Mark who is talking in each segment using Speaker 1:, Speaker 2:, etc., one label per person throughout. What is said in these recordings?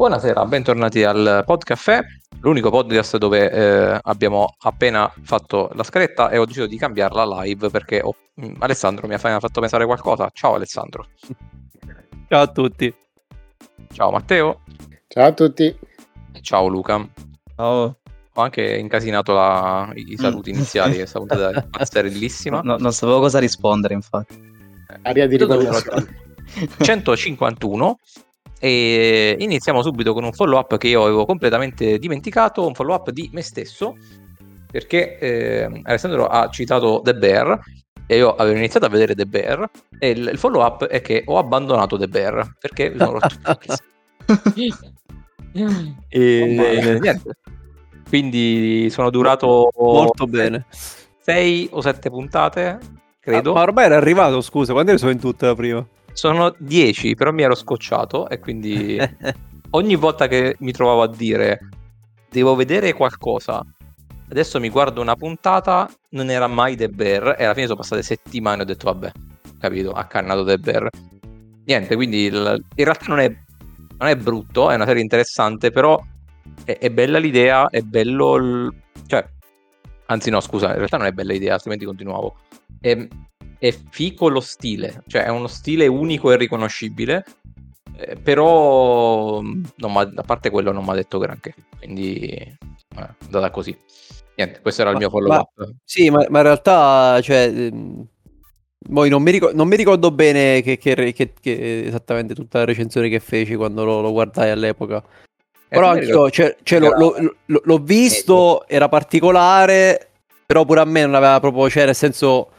Speaker 1: Buonasera, bentornati al Podcaffè, l'unico podcast dove eh, abbiamo appena fatto la scaletta e ho deciso di cambiarla live perché oh, Alessandro mi ha fatto pensare qualcosa. Ciao Alessandro.
Speaker 2: Ciao a tutti.
Speaker 1: Ciao Matteo.
Speaker 3: Ciao a tutti.
Speaker 1: Ciao Luca.
Speaker 2: Ciao.
Speaker 1: Ho anche incasinato la, i saluti iniziali, questa puntata è sterilissima.
Speaker 2: No, non sapevo cosa rispondere, infatti.
Speaker 3: Aria di ricognizione.
Speaker 1: 151 e iniziamo subito con un follow up che io avevo completamente dimenticato, un follow up di me stesso, perché eh, Alessandro ha citato The Bear e io avevo iniziato a vedere The Bear e il, il follow up è che ho abbandonato The Bear perché mi sono rotto e niente. Quindi sono durato
Speaker 2: molto bene.
Speaker 1: 6 o 7 puntate, credo.
Speaker 2: Ah, ma ormai era arrivato, scusa, quando sono in tutta la prima?
Speaker 1: Sono 10, però mi ero scocciato e quindi ogni volta che mi trovavo a dire devo vedere qualcosa, adesso mi guardo una puntata, non era mai The Bear e alla fine sono passate settimane e ho detto vabbè, capito, ha cannato The Bear. Niente, quindi il, in realtà non è, non è, brutto, è una serie interessante, però è, è bella l'idea, è bello il, cioè anzi no scusa, in realtà non è bella l'idea, altrimenti continuavo. È, è fico lo stile, cioè è uno stile unico e riconoscibile, eh, però non a parte quello non mi ha detto granché, quindi eh, è andata così. Niente, questo era il mio follow up.
Speaker 2: Sì, ma, ma, in realtà, cioè, ehm, poi non mi, ricordo, non mi ricordo bene che, che, che, che, esattamente tutta la recensione che feci quando lo, lo guardai all'epoca. Eh, però anch'io cioè, cioè, lo, lo, l'ho visto, era particolare, però pure a me non aveva proprio, cioè nel senso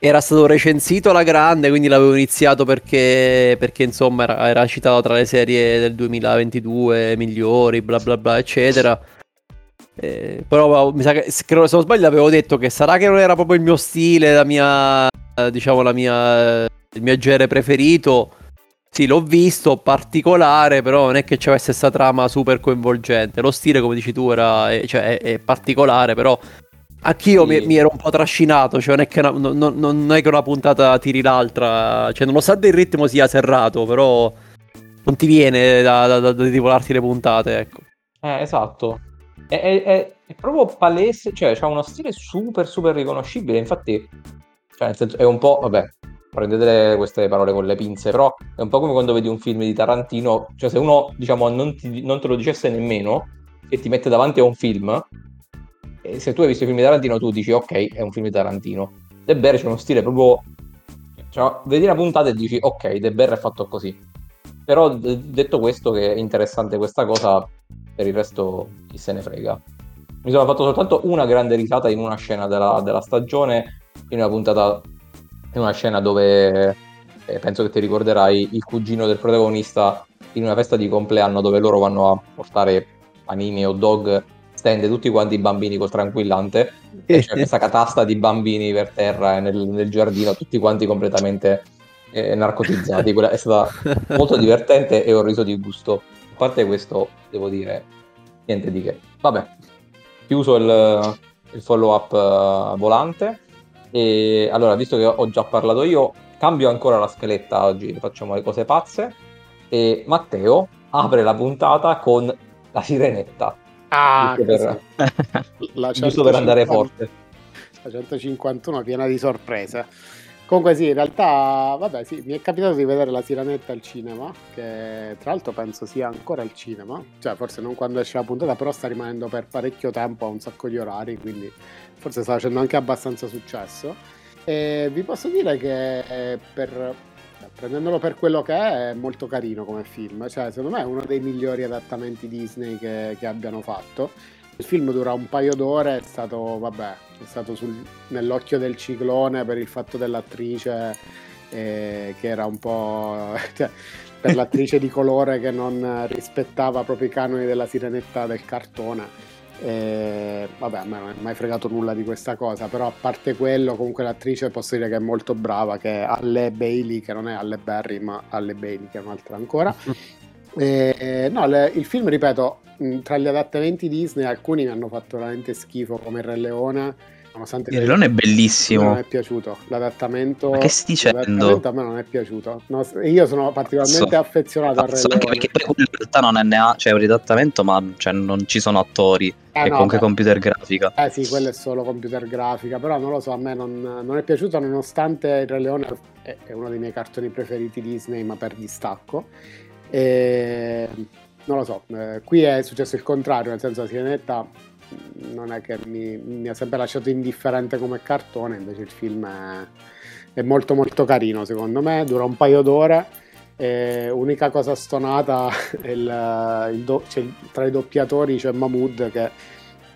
Speaker 2: era stato recensito alla grande, quindi l'avevo iniziato perché, perché insomma era, era, citato tra le serie del 2022 migliori, bla bla bla, eccetera. Eh, però mi sa che, se non sbaglio, avevo detto che sarà che non era proprio il mio stile, la mia, diciamo, la mia, il mio genere preferito. Sì, l'ho visto, particolare, però non è che avesse questa trama super coinvolgente. Lo stile, come dici tu, era, cioè, è, è particolare, però Anch'io sì. mi, mi, ero un po' trascinato, cioè non è, che una, non, non è che una puntata tiri l'altra, cioè nonostante il ritmo sia serrato, però non ti viene da, da, da, da rivolarti le puntate, ecco.
Speaker 1: Eh, esatto. È, è, è, è proprio palese, cioè ha uno stile super super riconoscibile, infatti, cioè nel senso, è un po', vabbè, prendete queste parole con le pinze, però è un po' come quando vedi un film di Tarantino, cioè se uno, diciamo, non, ti, non te lo dicesse nemmeno e ti mette davanti a un film, se tu hai visto i film di Tarantino, tu dici ok, è un film di Tarantino. De Bear c'è uno stile proprio. Cioè, vedi la puntata e dici ok, De Bear è fatto così. Però detto questo, che è interessante questa cosa, per il resto chi se ne frega. Mi sono fatto soltanto una grande risata in una scena della, della stagione, in una puntata, in una scena dove eh, penso che ti ricorderai il cugino del protagonista in una festa di compleanno dove loro vanno a portare panini o dog stende tutti quanti i bambini col tranquillante e c'è questa catasta di bambini per terra nel, nel giardino, tutti quanti completamente eh, narcotizzati. Quella è stata molto divertente e ho riso di gusto. A parte questo, devo dire, niente di che. Vabbè, chiuso il, il follow up uh, volante. E allora, visto che ho già parlato io, cambio ancora la scaletta oggi, facciamo le cose pazze. E Matteo apre la puntata con la sirenetta.
Speaker 3: Ah,
Speaker 1: giusto per, la giusto per andare forte.
Speaker 3: La 151 piena di sorprese. Comunque sì, in realtà, vabbè, sì, mi è capitato di vedere la Sirenetta al cinema, che tra l'altro penso sia ancora al cinema, cioè forse non quando esce la puntata, però sta rimanendo per parecchio tempo a un sacco di orari, quindi forse sta facendo anche abbastanza successo. E vi posso dire che per prendendolo per quello che è, è molto carino come film. Cioè, secondo me è uno dei migliori adattamenti Disney che, che abbiano fatto. Il film dura un paio d'ore, è stato, vabbè, è stato sul, nell'occhio del ciclone per il fatto dell'attrice eh, che era un po'... Cioè, per l'attrice di colore che non rispettava proprio i canoni della sirenetta del cartone e, vabbè, a me non è mai fregato nulla di questa cosa, però a parte quello, comunque l'attrice posso dire che è molto brava, che è Alle Bailey, che non è Alle Berry, ma Alle Bailey, che è un'altra ancora. e, no, le, il film, ripeto, tra gli adattamenti Disney alcuni mi hanno fatto veramente schifo, come Re Leone, Nonostante
Speaker 4: il Re Leone è bellissimo.
Speaker 3: Non è piaciuto l'adattamento.
Speaker 4: Ma che stai dicendo?
Speaker 3: A me non è piaciuto. No, io sono particolarmente Pazzo. affezionato Pazzo, al Re Leone.
Speaker 4: Anche perché in realtà non è neanche cioè, un ridattamento, ma cioè, non ci sono attori. Eh, è no, comunque beh. computer grafica.
Speaker 3: Eh sì, quello è solo computer grafica. Però non lo so, a me non, non è piaciuto, nonostante il Re Leone è, è uno dei miei cartoni preferiti Disney, ma per distacco. E non lo so, eh, qui è successo il contrario, nel senso la sirenetta non è che mi, mi, ha sempre lasciato indifferente come cartone, invece il film è, è molto molto carino secondo me, dura un paio d'ore. E unica cosa stonata il, il do, cioè, tra i doppiatori c'è Mahmood che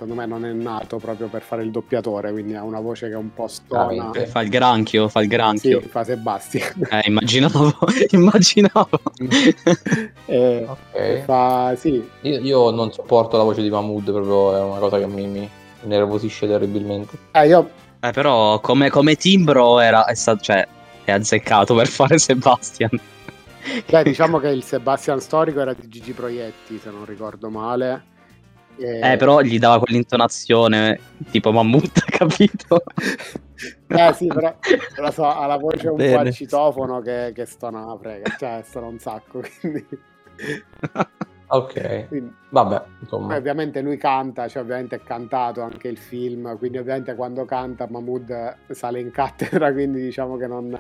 Speaker 3: secondo me non è nato proprio per fare il doppiatore, quindi ha una voce che è un po' stona.
Speaker 4: Ah, fa il granchio, fa il granchio.
Speaker 3: Sì, fa Sebastian.
Speaker 4: Eh, immaginavo, immaginavo.
Speaker 3: eh, okay. fa, sì.
Speaker 1: Io, io, non sopporto la voce di Mahmood, proprio è una cosa che mi, mi nervosisce terribilmente.
Speaker 3: Eh, io...
Speaker 4: eh però come, come timbro era, è, stato, cioè, è azzeccato per fare Sebastian.
Speaker 3: Beh, diciamo che il Sebastian storico era di Gigi Proietti, se non ricordo male.
Speaker 4: Eh, però gli dava quell'intonazione tipo mammut, capito?
Speaker 3: eh sì, però lo so, ha la voce un Bene. po' al citofono che, che stona la frega, cioè stona un sacco, quindi...
Speaker 1: Ok, quindi, vabbè,
Speaker 3: insomma. Ovviamente lui canta, cioè ovviamente è cantato anche il film, quindi ovviamente quando canta Mahmood sale in cattedra, quindi diciamo che non,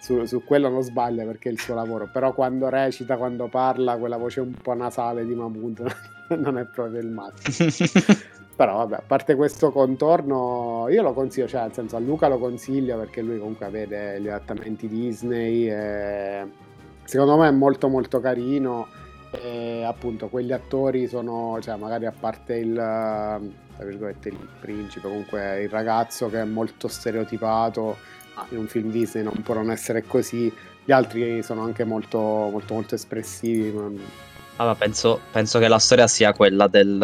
Speaker 3: su, su, quello non sbaglia perché è il suo lavoro, però quando recita, quando parla, quella voce un po' nasale di Mahmood non è proprio il massimo. però vabbè, a parte questo contorno, io lo consiglio, cioè nel senso a Luca lo consiglio perché lui comunque vede gli adattamenti Disney e secondo me è molto molto carino e appunto quegli attori sono, cioè magari a parte il, tra virgolette, il principe, comunque il ragazzo che è molto stereotipato, in un film Disney non può non essere così, gli altri sono anche molto molto molto espressivi. Ma...
Speaker 4: Allora, penso, penso, che la storia sia quella del,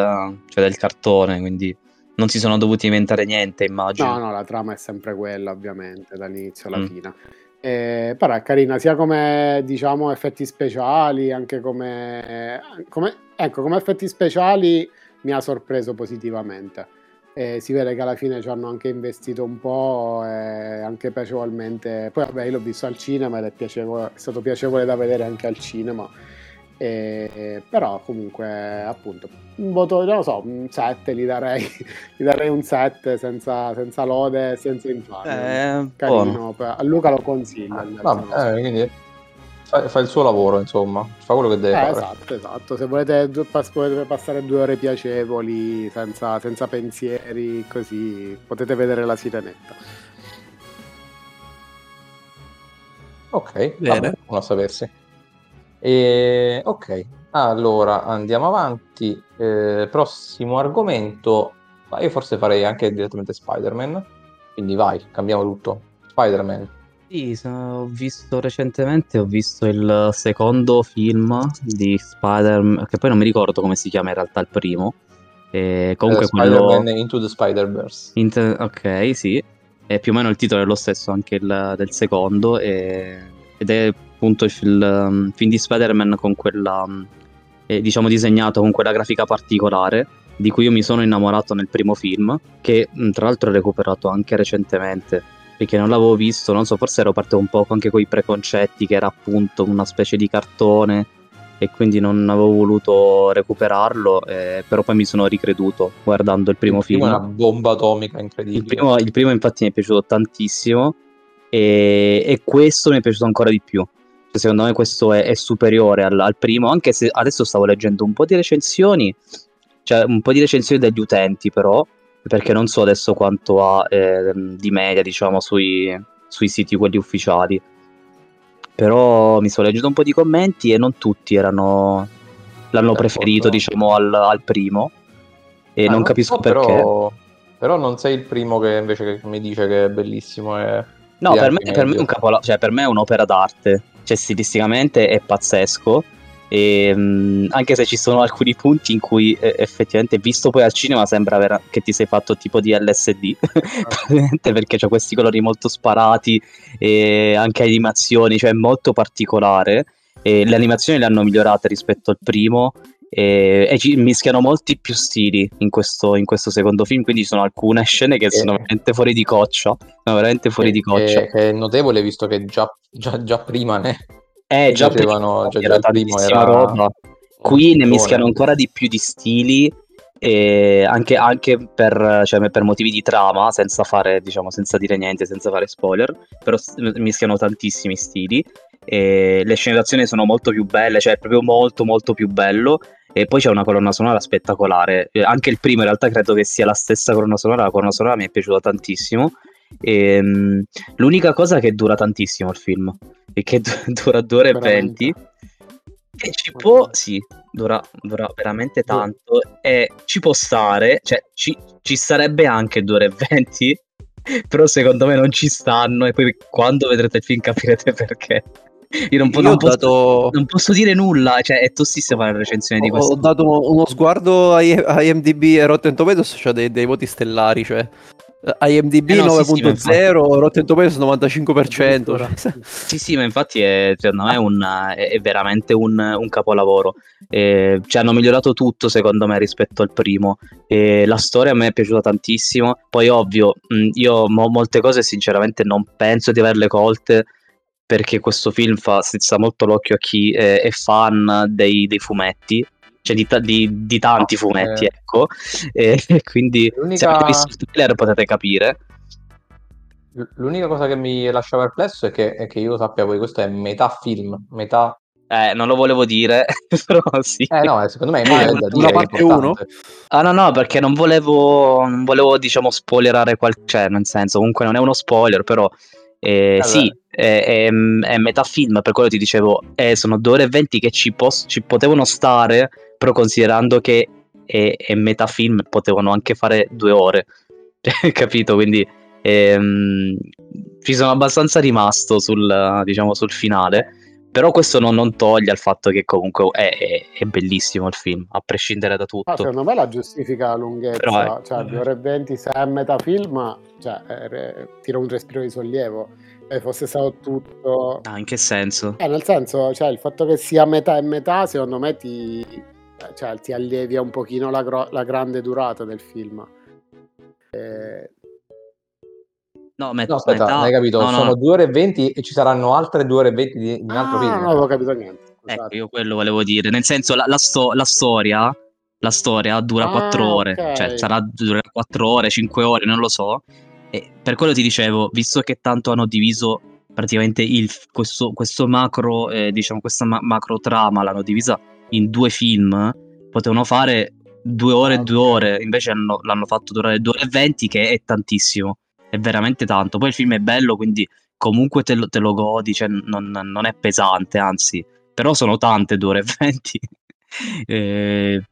Speaker 4: cioè del cartone, quindi non si sono dovuti inventare niente, immagino.
Speaker 3: No, no, la trama è sempre quella, ovviamente, dall'inizio alla mm. fine. Eh, però è carina sia come diciamo effetti speciali, anche come, come, ecco, come effetti speciali mi ha sorpreso positivamente. Eh, si vede che alla fine ci hanno anche investito un po' e anche piacevolmente. Poi vabbè, io l'ho visto al cinema ed è, piacevole, è stato piacevole da vedere anche al cinema e, però comunque appunto un voto non lo so un 7 gli darei gli darei un 7 senza, senza lode senza infarto. Eh, carino a Luca lo consiglio
Speaker 1: ah, eh, quindi fa, fa, il suo lavoro insomma fa quello che deve
Speaker 3: eh,
Speaker 1: fare.
Speaker 3: esatto esatto. Se volete, potete passare due ore piacevoli senza, senza pensieri così potete vedere la sirenetta.
Speaker 1: Ok bene. vabbè, non a sapersi e, ok, allora andiamo avanti. Eh, prossimo argomento. Io forse farei anche direttamente Spider-Man. Quindi vai, cambiamo tutto. Spider-Man.
Speaker 4: Sì, ho visto recentemente, ho visto il secondo film di Spider-Man, che poi non mi ricordo come si chiama in realtà il primo. E comunque
Speaker 1: Spider-Man quello... Into the Spider-Verse.
Speaker 4: Inter... Ok, sì. E più o meno il titolo è lo stesso anche il, del secondo. E... Ed è appunto il um, film di Spider-Man con quella, um, eh, diciamo disegnato con quella grafica particolare di cui io mi sono innamorato nel primo film, che mm, tra l'altro ho recuperato anche recentemente, perché non l'avevo visto, non so, forse ero partito un po' anche con i preconcetti, che era appunto una specie di cartone, e quindi non avevo voluto recuperarlo, eh, però poi mi sono ricreduto guardando il primo il film.
Speaker 1: È una bomba atomica incredibile.
Speaker 4: Il primo, il primo infatti mi è piaciuto tantissimo, e, e questo mi è piaciuto ancora di più secondo me questo è, è superiore al, al, primo, anche se adesso stavo leggendo un po' di recensioni, cioè un po' di recensioni degli utenti però, perché non so adesso quanto ha eh, di media, diciamo, sui, sui siti quelli ufficiali. Però mi sono leggendo un po' di commenti e non tutti erano, l'hanno preferito, diciamo, al, al, primo. E ah, non capisco so, perché.
Speaker 1: Però, però, non sei il primo che invece che mi dice che è bellissimo. E...
Speaker 4: No, per me, per me, è un capola- cioè, per me è un'opera d'arte cioè stilisticamente è pazzesco. E, mh, anche se ci sono alcuni punti in cui eh, effettivamente visto poi al cinema sembra vera- che ti sei fatto tipo di LSD perché c'è questi colori molto sparati e anche animazioni cioè molto particolare e le animazioni le hanno migliorate rispetto al primo e, e ci mischiano molti più stili in questo, in questo, secondo film, quindi ci sono alcune scene che sono veramente fuori di coccia, sono veramente fuori di coccia.
Speaker 1: È, è notevole visto che già, già, già prima ne...
Speaker 4: Eh, già prima già, già il primo era... roba. Qui ne mischiano ancora di più di stili e anche, anche per, cioè, per, motivi di trama, senza fare, diciamo, senza dire niente, senza fare spoiler, però mischiano tantissimi stili. Le sceneggiazioni sono molto più belle, cioè è proprio molto molto più bello. E poi c'è una colonna sonora spettacolare. Anche il primo in realtà credo che sia la stessa colonna sonora, la colonna sonora mi è piaciuta tantissimo. E, um, l'unica cosa è che dura tantissimo il film, e che dura 2 ore e 20 e ci può, sì, dura, dura veramente tanto. E ci può stare, cioè ci, ci sarebbe anche 2 ore e 20, però secondo me non ci stanno. E poi quando vedrete il film capirete perché. Io non, po- Io non, posso, dato... non posso, dire nulla, cioè è tossissimo fare la recensione di questo.
Speaker 2: Ho dato uno, uno sguardo a, IMDb e Rotten Tomatoes, cioè dei, dei voti stellari, cioè IMDb eh no, 9.0, sì, sì, Rotten Tomatoes 95%.
Speaker 4: Sì, sì, ma infatti è, secondo me è, un, è veramente un, un capolavoro. Eh, cioè, hanno migliorato tutto secondo me rispetto al primo. Eh, la storia a me è piaciuta tantissimo. Poi, ovvio, io mo, molte cose sinceramente non penso di averle colte perché questo film fa, strizza molto l'occhio a chi è, è fan dei, dei fumetti cioè di, di, di tanti fumetti, eh. ecco. E quindi L'unica... se avete visto il trailer potete capire.
Speaker 1: L'unica cosa che mi lascia perplesso è che, è che io sappia poi questo è metà film, metà
Speaker 4: eh, non lo volevo dire, però sì.
Speaker 1: Eh no, secondo me è ah, da dire parte uno.
Speaker 4: Ah no, no, perché non volevo, non volevo diciamo, spoilerare qual... cioè, nel senso, comunque non è uno spoiler, però eh, sì, è, è, è, metà film, per quello ti dicevo, eh, sono 2 ore e 20 che ci, pos- ci potevano stare, però considerando che è, è metà film potevano anche fare due ore, capito? Quindi ehm, ci sono abbastanza rimasto sul, diciamo, sul finale. Però questo non, non, toglie al fatto che comunque è, è, è, bellissimo il film, a prescindere da tutto. Ah,
Speaker 3: secondo me la giustifica la lunghezza, cioè 2 ore e 20 se è metà film, cioè, eh, tira un respiro di sollievo. Se fosse stato tutto...
Speaker 4: Ah, in che senso?
Speaker 3: Eh, nel senso, cioè il fatto che sia metà e metà, secondo me ti, cioè, ti allevia un pochino la, gro- la grande durata del film.
Speaker 1: Eh... No, met- no, aspetta, metà... hai capito? No, Sono no. 2 ore e 20 e ci saranno altre 2 ore e 20 di un altro ah, film.
Speaker 3: No, non avevo capito niente.
Speaker 4: Ecco, io quello volevo dire. Nel senso, la, la, sto- la storia, la storia dura ah, 4 ore. Okay. Cioè, sarà dura 4 ore, 5 ore, non lo so. E per quello ti dicevo, visto che tanto hanno diviso praticamente il, questo, questo, macro, eh, diciamo, questa ma- macro trama l'hanno divisa in due film, potevano fare due ore e due ore, invece hanno, l'hanno fatto durare due ore e venti, che è tantissimo, è veramente tanto. Poi il film è bello, quindi comunque te lo, te lo godi, cioè non, non, è pesante, anzi, però sono tante due ore e venti. eh,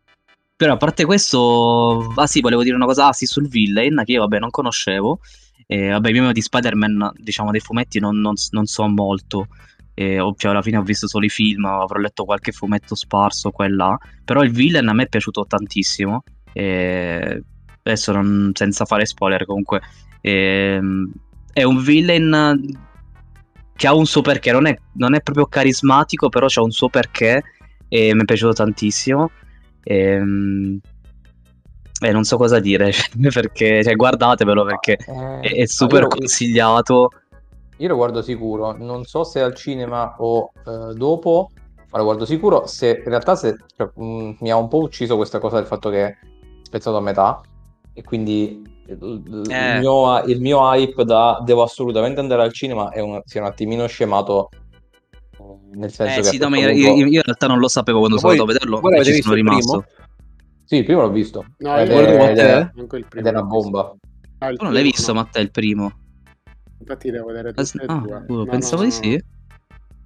Speaker 4: però a parte questo, ah sì, volevo dire una cosa, ah sì, sul villain, che io vabbè non conoscevo, eh, vabbè, io di Spider-Man, diciamo, dei fumetti non, non, non so molto, e cioè, alla fine ho visto solo i film, avrò letto qualche fumetto sparso qua e là, però il villain a me è piaciuto tantissimo, e adesso non, senza fare spoiler comunque, e, è un villain che ha un suo perché, non è, non è proprio carismatico, però c'ha un suo perché e mi è piaciuto tantissimo. E, e non so cosa dire perché cioè, guardatevelo perché eh, è, super consigliato
Speaker 1: io lo guardo sicuro, non so se al cinema o eh, dopo, ma lo guardo sicuro. Se in realtà se, cioè, mh, mm, mi ha un po' ucciso questa cosa del fatto che è spezzato a metà e quindi il, eh. mio, il mio, hype da devo assolutamente andare al cinema è un, si è un attimino scemato.
Speaker 4: Nel senso eh, che sì, no, io, io, in realtà non lo sapevo quando sono andato a vederlo. Voi ci sono rimasto.
Speaker 1: Sì, il primo l'ho visto.
Speaker 3: No, ed, è, ed,
Speaker 1: è, ed è una bomba.
Speaker 4: Ah, tu non l'hai visto, no. Matteo, il primo?
Speaker 3: Infatti devo vedere tutte
Speaker 4: ah, e due. Uh, pensavo no, di sì.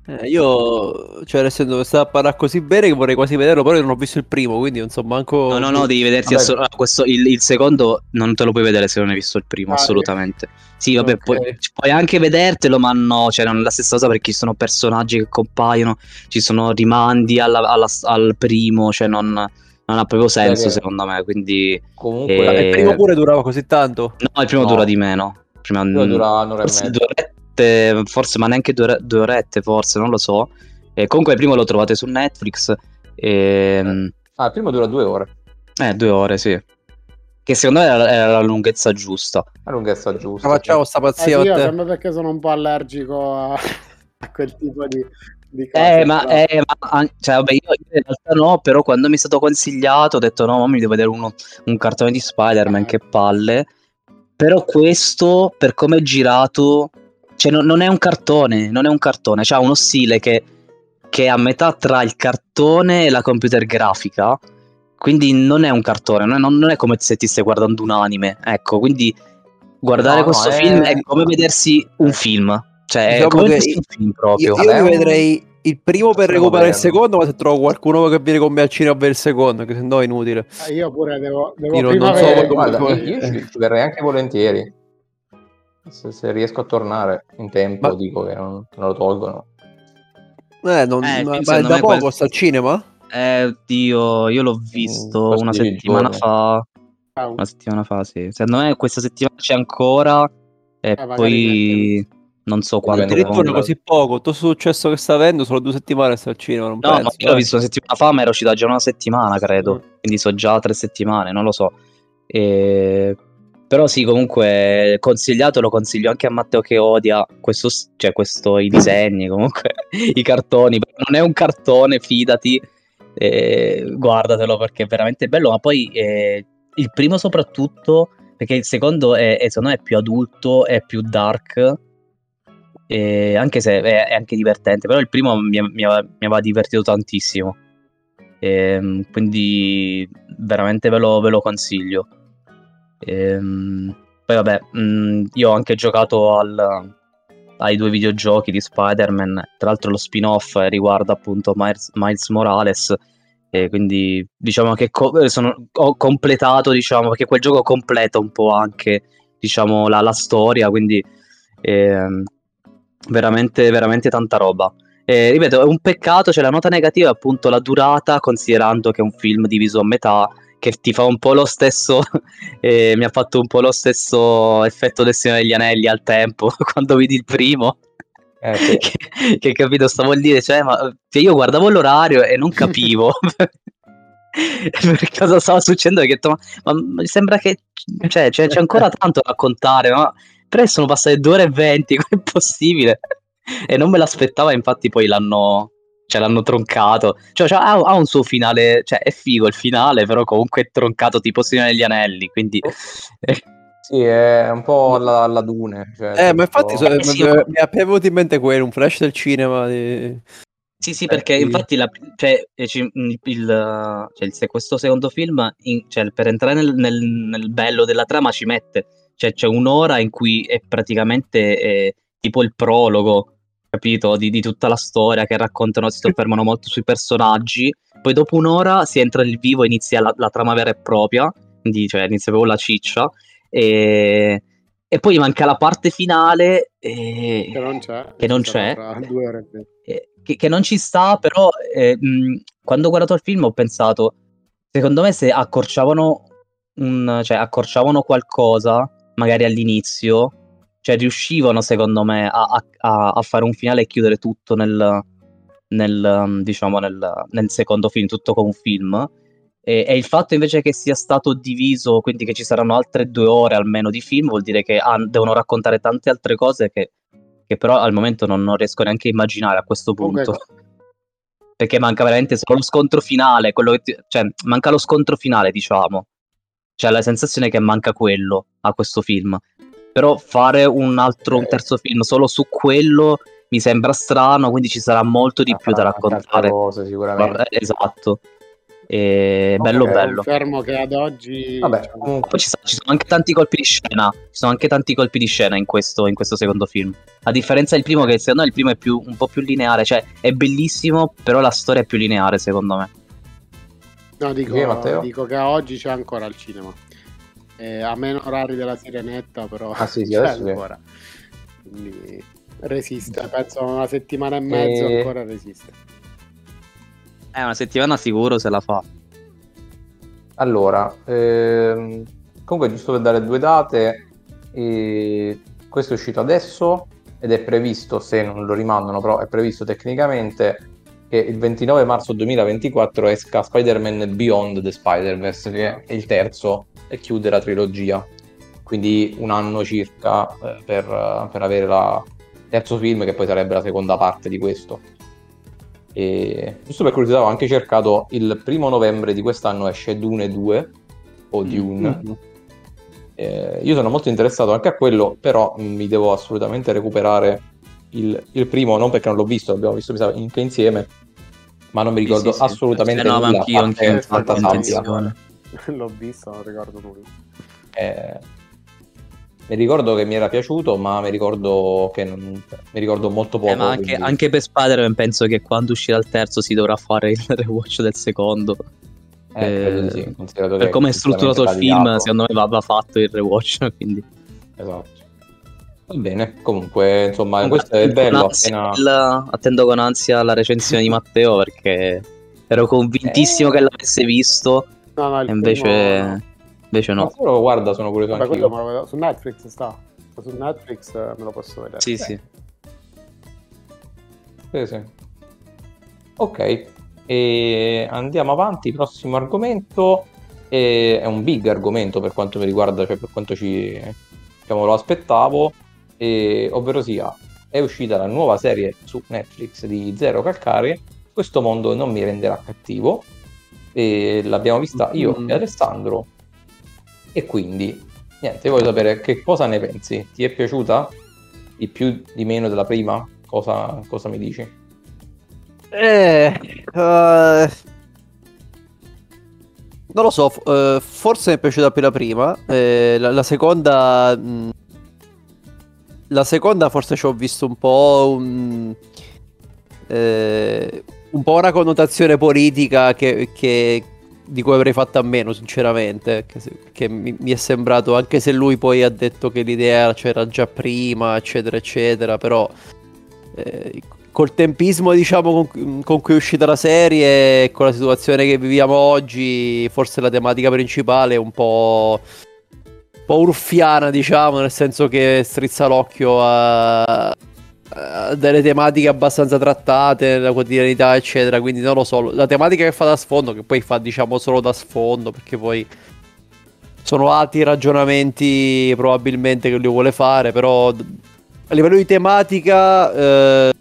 Speaker 2: Eh, io, cioè, nel senso, stava a parlare così bene che vorrei quasi vederlo, però io non ho visto il primo, quindi insomma, manco.
Speaker 4: No, no, no, devi vedersi assolut- ah, questo, il, il, secondo non te lo puoi vedere se non hai visto il primo, ah, assolutamente. Sì, vabbè, okay. puoi, puoi, anche vedertelo, ma no, cioè, non è la stessa cosa perché ci sono personaggi che compaiono, ci sono rimandi alla, alla, al primo, cioè, non, non ha proprio senso, secondo me. Quindi.
Speaker 2: Comunque, eh... il primo pure durava così tanto?
Speaker 4: No, il primo no. dura di meno. Prima
Speaker 1: dura un'ora e mezza.
Speaker 4: Due orette, forse, ma neanche due, due, orette, forse, non lo so. E comunque il primo lo trovate su Netflix. E,
Speaker 1: eh. Ah, il primo dura due ore.
Speaker 4: Eh, due ore, sì. Che secondo me era, la lunghezza giusta.
Speaker 1: La lunghezza giusta.
Speaker 2: Ma facciamo sta
Speaker 3: Eh,
Speaker 2: pazzia
Speaker 3: sì, io sempre perché sono un po' allergico a, a quel tipo di, di cose.
Speaker 4: Eh, ma, eh, ma an- cioè, vabbè, io in realtà no, però quando mi è stato consigliato ho detto no, ma mi devo vedere uno- un cartone di Spider-Man,
Speaker 3: Eh.
Speaker 4: che palle. Però questo, per come è girato, cioè non, non è un cartone, non è un cartone, c'ha uno stile che, che è a metà tra il cartone e la computer grafica, quindi non è un cartone, non è, non è come se ti stai guardando un anime, ecco, quindi guardare
Speaker 1: No, no,
Speaker 4: questo
Speaker 1: è-
Speaker 4: film è come vedersi un film, cioè è
Speaker 2: Diciamo
Speaker 4: come
Speaker 2: che
Speaker 4: vedersi un film proprio.
Speaker 2: Io, io
Speaker 1: un-
Speaker 2: vedrei il primo per recuperare il secondo, ma se trovo qualcuno che viene con me al cinema vedere il secondo, che se no è inutile.
Speaker 3: Eh, Io pure devo, devo
Speaker 2: Io non-
Speaker 3: prima
Speaker 2: non so come-
Speaker 1: Guarda,
Speaker 2: come-
Speaker 1: io ci, ci verrei anche volentieri. Se, se riesco a tornare in tempo,
Speaker 2: Ma-
Speaker 1: dico che non, non lo tolgono.
Speaker 2: Eh, non,
Speaker 4: Eh,
Speaker 2: ma, ma è da poco sta al cinema?
Speaker 4: Eh, Dio, io l'ho visto
Speaker 1: questi
Speaker 4: una settimana
Speaker 1: giorni.
Speaker 4: fa.
Speaker 3: Ah, un-
Speaker 4: Una settimana fa, sì. Secondo me questa settimana c'è ancora. E
Speaker 3: magari
Speaker 4: poi non so quanto.
Speaker 1: Dipende
Speaker 2: Addirittura
Speaker 1: comunque-
Speaker 2: così poco. Tutto successo che sta avendo, solo due settimane sta al cinema. Non
Speaker 4: No,
Speaker 2: penso,
Speaker 4: ma io l'ho
Speaker 2: eh.
Speaker 4: visto una settimana fa, ma era uscita già una settimana, credo.
Speaker 2: Mm.
Speaker 4: Quindi so già tre settimane, non lo so. E- Però sì, comunque consigliato, lo consiglio anche a Matteo che odia questo, cioè questo, i disegni, comunque i cartoni. Non è un cartone, fidati, eh, guardatelo perché è veramente bello. Ma poi eh, il primo soprattutto, perché il secondo è, è, secondo me è più adulto, è più dark. e anche se è, è anche divertente, però il primo mi, mi mi aveva divertito tantissimo. Ehm, quindi veramente ve lo, ve lo consiglio. Ehm, poi vabbè, mh, io ho anche giocato al- ai due videogiochi di Spider-Man, tra l'altro lo spin-off riguarda appunto Miles, Miles Morales, e quindi diciamo che co- sono- ho completato, diciamo, perché quel gioco completa un po' anche, diciamo, la, la storia, quindi ehm, veramente, veramente tanta roba. E, ripeto, è un peccato, cioè la nota negativa è appunto la durata, considerando che è un film diviso a metà, che ti fa un po' lo stesso, eh, mi ha fatto un po' lo stesso effetto del Signore degli Anelli al tempo, quando vidi il primo.
Speaker 1: Eh, sì.
Speaker 4: che, che capito, stavo a dire, cioè, ma cioè, io guardavo l'orario e non capivo per cosa stava succedendo. Detto, ma, ma mi sembra che cioè, c'è, c'è ancora tanto da raccontare, ma però sono passate due ore e venti, come è possibile? E non me l'aspettavo, infatti poi l'hanno, cioè, l'hanno troncato. Cioè, cioè, ha, ha un suo finale, cioè è figo il finale, però comunque è troncato tipo Signore degli Anelli, quindi...
Speaker 1: Sì, è un po' alla, alla Dune. Cioè,
Speaker 2: Eh, ma infatti so-
Speaker 4: Eh,
Speaker 2: mi,
Speaker 4: sì,
Speaker 2: mi- è venuto in mente quello, un flash del cinema. di-
Speaker 4: Sì, sì, perché
Speaker 1: sì.
Speaker 4: infatti la- cioè, eh, ci- il, il- cioè, questo secondo film, in- cioè, per entrare nel, nel- nel bello della trama ci mette, cioè c'è un'ora in cui è praticamente eh, tipo il prologo, capito, di, di tutta la storia che raccontano, si soffermano molto sui personaggi, poi dopo un'ora si entra nel vivo e inizia la, la trama vera e propria, quindi cioè, inizia proprio la ciccia, e, e poi manca la parte finale. e-
Speaker 3: che non c'è.
Speaker 4: Che non c'è.
Speaker 3: e
Speaker 4: che, che non ci sta, però eh, mh, quando ho guardato il film ho pensato, secondo me se accorciavano, un, cioè, accorciavano qualcosa, magari all'inizio, cioè riuscivano secondo me a, a- a- fare un finale e chiudere tutto nel, nel, um, diciamo, nel, nel secondo film, tutto con un film. E, e il fatto invece che sia stato diviso, quindi che ci saranno altre due ore almeno di film, vuol dire che ah, devono raccontare tante altre cose che, che però al momento non, non riesco neanche a immaginare a questo punto. Perché manca veramente solo lo scontro finale, ti- cioè manca lo scontro finale, diciamo. C'è la sensazione che manca quello a questo film. Però fare un altro, un terzo film solo su quello mi sembra strano, quindi ci sarà molto di
Speaker 1: Ah,
Speaker 4: più da raccontare.
Speaker 1: cose, sicuramente.
Speaker 4: Esatto. E bello
Speaker 1: Ok,
Speaker 4: bello.
Speaker 3: Confermo che ad oggi
Speaker 1: Vabbè,
Speaker 3: diciamo,
Speaker 1: comunque,
Speaker 4: Poi ci, sta- ci sono anche tanti colpi di scena. Ci sono anche tanti colpi di scena in questo, in questo secondo film. A differenza del primo, che secondo me il primo è più, un po' più lineare. Cioè, è bellissimo, però la storia è più lineare, secondo me.
Speaker 3: no, dico,
Speaker 1: Sì,
Speaker 3: dico che a oggi c'è ancora al cinema. Eh, a meno orari della sirenetta, però
Speaker 1: Ah, sì, sì,
Speaker 3: c'è ancora. Quindi resiste, penso una settimana e mezzo
Speaker 1: E-
Speaker 3: ancora resiste.
Speaker 4: Eh, una settimana sicuro se la fa.
Speaker 1: Allora, ehm, comunque giusto per dare due date, eh, questo è uscito adesso ed è previsto, se non lo rimandano, però è previsto tecnicamente che il 29 marzo 2024 esca Spider-Man Beyond the Spider-Verse, che è il terzo e chiude la trilogia. Quindi un anno circa eh, per, per avere il terzo film, che poi sarebbe la seconda parte di questo. E giusto per curiosità ho anche cercato il primo novembre di quest'anno esce Dune 2 o Dune. Mm-hmm. Eh, io sono molto interessato anche a quello, però mi devo assolutamente recuperare il, il primo, non perché non l'ho visto, l'abbiamo visto anche insieme, ma non mi ricordo sì, sì, assolutamente
Speaker 4: sì. no,
Speaker 1: nulla.
Speaker 4: Anch'io, anch'io
Speaker 3: L'ho visto, non ricordo nulla.
Speaker 1: Eh, mi ricordo che mi era piaciuto, ma mi ricordo che non, mi ricordo molto poco. Eh,
Speaker 4: ma anche, quindi... anche, per Spider-Man penso che quando uscirà il terzo si dovrà fare il rewatch del secondo.
Speaker 1: Eh, eh, sì,
Speaker 4: per come è strutturato il film, secondo me va, va fatto il rewatch. Quindi.
Speaker 1: Esatto. Va bene, comunque, insomma, questo è bello.
Speaker 4: Appena... Attendo con ansia la recensione di Matteo perché ero convintissimo eh... che l'avesse visto. No, no, invece, primo... invece no.
Speaker 1: Ma guarda, sono curioso anche
Speaker 3: io. Su Netflix sta. Su Netflix eh, me lo posso vedere.
Speaker 4: Sì, sì.
Speaker 1: Sì, sì. Ok, e andiamo avanti. Prossimo argomento e è un big argomento per quanto mi riguarda, cioè per quanto ci diciamo, lo aspettavo, e, ovvero sia è uscita la nuova serie su Netflix di Zero Calcare. Questo mondo non mi renderà cattivo. E l'abbiamo vista io mm. e Alessandro. E quindi, niente, voglio sapere che cosa ne pensi. Ti è piaciuta? Di più, di meno della prima? Cosa, cosa mi dici?
Speaker 2: Eh, uh, non lo so, uh, forse mi è piaciuta più la prima. Eh, la, la, seconda. Mh, mm, la seconda forse ci ho visto un po' un, eh, un po' una connotazione politica che, che, di cui avrei fatto a meno, sinceramente. Che, che mi, mi, è sembrato, anche se lui poi ha detto che l'idea c'era già prima, eccetera, eccetera, però. Eh, col tempismo diciamo con, con, cui è uscita la serie e con la situazione che viviamo oggi forse la tematica principale è un po' po' urfiana diciamo nel senso che strizza l'occhio a, a delle tematiche abbastanza trattate nella quotidianità eccetera quindi non lo so la tematica che fa da sfondo che poi fa diciamo solo da sfondo perché poi sono altri ragionamenti probabilmente che lui vuole fare però a livello di tematica eh,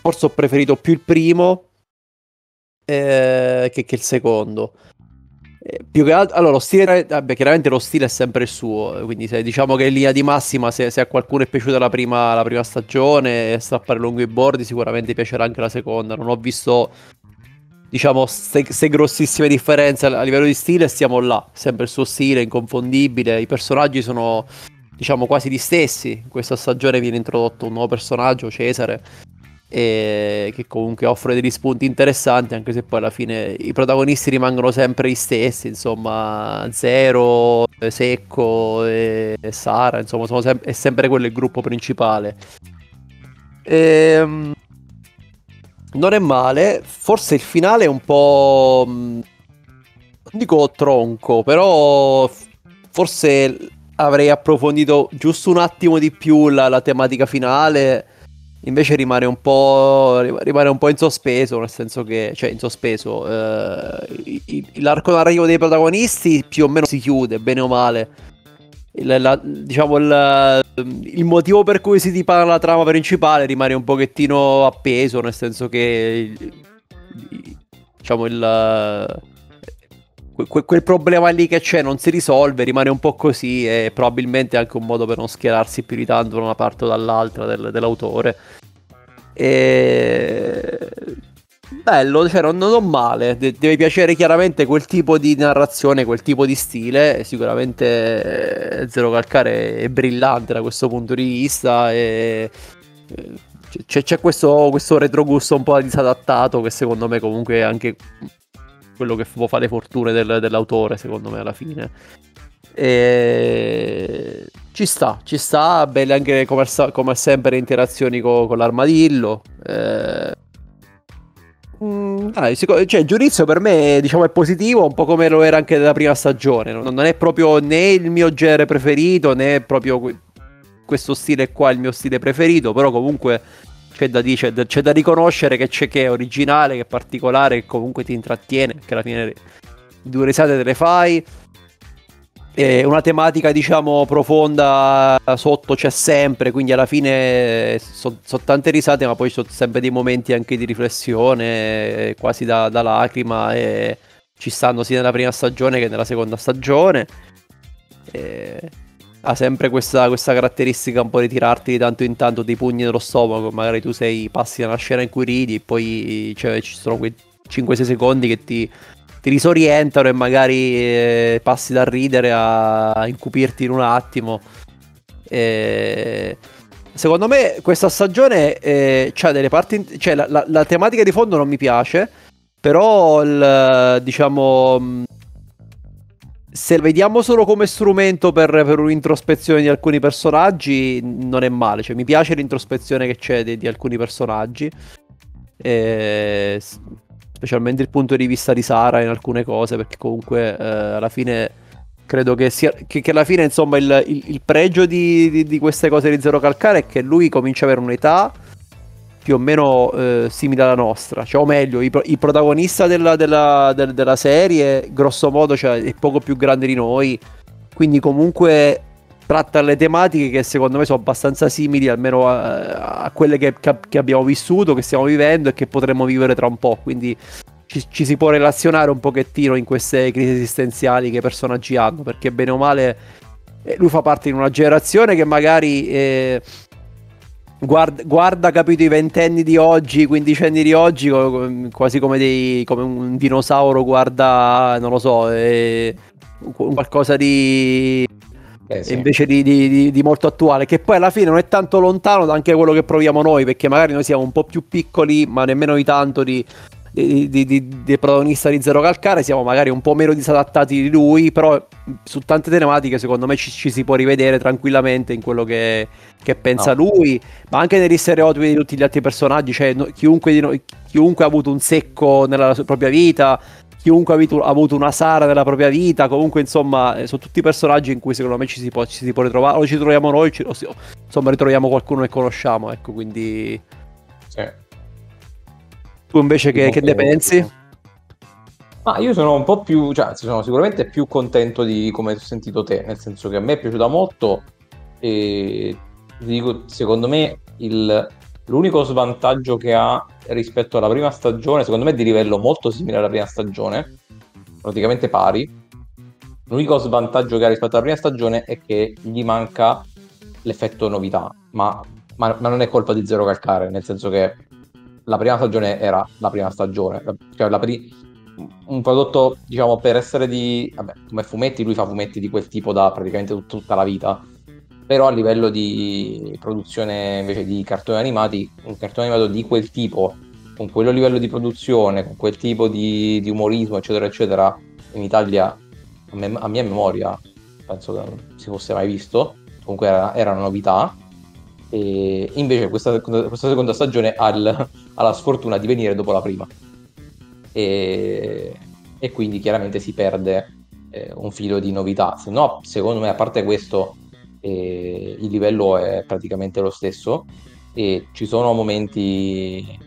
Speaker 2: forse ho preferito più il primo eh, che, che, il secondo. Più che altro, allora, lo stile, vabbè, chiaramente lo stile è sempre il suo. Quindi, se diciamo che in linea di massima, se, se a qualcuno è piaciuta la prima, la prima stagione strappare lungo i bordi, sicuramente piacerà anche la seconda. Non ho visto, diciamo, se grossissime differenze a livello di stile. Stiamo là, sempre il suo stile, inconfondibile. I personaggi sono diciamo quasi gli stessi. In questa stagione viene introdotto un nuovo personaggio, Cesare, che comunque offre degli spunti interessanti, anche se poi alla fine i protagonisti rimangono sempre gli stessi, insomma, Zero, Secco e Sara, insomma, sem- è sempre quello il gruppo principale. Ehm, non è male, forse il finale è un po'... non dico tronco, però forse avrei approfondito giusto un attimo di più la, la tematica finale. Invece rimane un po'. rimane un po' in sospeso, nel senso che. cioè, in sospeso. Eh, l'arco narrativo dei protagonisti più o meno si chiude, bene o male. Il, la, diciamo il, il, motivo per cui si dipana la trama principale rimane un pochettino appeso, nel senso che. Diciamo il que- quel problema lì che c'è non si risolve, rimane un po' così e probabilmente anche un modo per non schierarsi più di tanto da una parte o dall'altra del, dell'autore. E... Bello, cioè non, non male, De- deve piacere chiaramente quel tipo di narrazione, quel tipo di stile, sicuramente eh, Zero Calcare è brillante da questo punto di vista. E eh, c'è, c'è questo, questo retrogusto un po' disadattato che secondo me comunque è anche quello che può fare fortune del, dell'autore, secondo me, alla fine. E... Ci sta, ci sta, belle anche come, come sempre interazioni con, con l'armadillo. Eh... Mm, dai, cioè, il giudizio per me diciamo, è positivo, un po' come lo era anche nella prima stagione. Non, non è proprio né il mio genere preferito, né proprio questo stile qua il mio stile preferito, però comunque c'è da, da, c'è da riconoscere che c'è che è originale, che è particolare, che comunque ti intrattiene, perché alla fine due risate te le fai. E una tematica, diciamo, profonda sotto c'è sempre, quindi alla fine sono so tante risate, ma poi sono sempre dei momenti anche di riflessione, quasi da, da lacrima, e ci stanno sia nella prima stagione che nella seconda stagione. E ha sempre questa, questa, caratteristica un po' di tirarti di tanto in tanto dei pugni nello stomaco. Magari tu sei, passi da una scena in cui ridi, e poi cioè, ci sono quei 5-6 secondi che ti, ti disorientano e magari eh, passi dal ridere a, incupirti in un attimo. E... Secondo me questa stagione eh, c'ha delle parti, cioè la, la, la, tematica di fondo non mi piace, però il, diciamo se vediamo solo come strumento per, per, un'introspezione di alcuni personaggi, non è male. Cioè, mi piace l'introspezione che c'è di, di alcuni personaggi. E, specialmente il punto di vista di Sara in alcune cose, perché comunque eh, alla fine credo che sia che, che alla fine insomma il, il, il pregio di, di, di, queste cose di Zero Calcare è che lui comincia ad avere un'età più o meno eh, simile alla nostra, cioè, o meglio, il, il protagonista della, della, del, della, serie, grosso modo, cioè, è poco più grande di noi, quindi comunque tratta le tematiche che secondo me sono abbastanza simili almeno a, a quelle che, che, abbiamo vissuto, che stiamo vivendo e che potremo vivere tra un po', quindi ci, ci, si può relazionare un pochettino in queste crisi esistenziali che i personaggi hanno, perché bene o male eh, lui fa parte di una generazione che magari... Eh, Guarda, guarda, capito, i ventenni di oggi, i quindicenni di oggi, quasi come, dei, come un dinosauro guarda, non lo so, eh, qualcosa di... Eh sì. invece di, di, di, molto attuale, che poi alla fine non è tanto lontano da anche quello che proviamo noi, perché magari noi siamo un po' più piccoli, ma nemmeno di tanto di, di, di, di, di, protagonista di Zero Calcare siamo magari un po' meno disadattati di lui, però su tante tematiche secondo me ci, ci si può rivedere tranquillamente in quello che, che pensa no. lui, ma anche negli stereotipi di tutti gli altri personaggi, cioè no, chiunque, noi, chiunque, ha avuto un secco nella propria vita, chiunque ha avuto, una Sara nella propria vita, comunque insomma eh, sono tutti personaggi in cui secondo me ci si può, ci si può ritrovare, o ci troviamo noi, ci, o, insomma ritroviamo qualcuno che conosciamo, ecco, quindi... Sì. Tu invece che, che ne pensi?
Speaker 1: Ma io sono un po' più, cioè sono sicuramente più contento di come ho sentito te, nel senso che a me è piaciuta molto e dico, secondo me il, l'unico svantaggio che ha rispetto alla prima stagione, secondo me è di livello molto simile alla prima stagione, praticamente pari. L'unico svantaggio che ha rispetto alla prima stagione è che gli manca l'effetto novità, ma, ma, ma non è colpa di Zero Calcare, nel senso che la prima stagione era la prima stagione, cioè la pri- un prodotto, diciamo, per essere di... Vabbè, come fumetti, lui fa fumetti di quel tipo da praticamente tut- tutta la vita, però a livello di produzione invece di cartoni animati, un cartone animato di quel tipo, con quello livello di produzione, con quel tipo di, di umorismo, eccetera, eccetera, in Italia, a, me- a, mia memoria, penso che non si fosse mai visto, comunque era, era una novità, e invece questa, questa seconda stagione ha, il, ha, la sfortuna di venire dopo la prima. E, e quindi chiaramente si perde eh, un filo di novità. Se no, secondo me, a parte questo, eh, il livello è praticamente lo stesso e ci sono momenti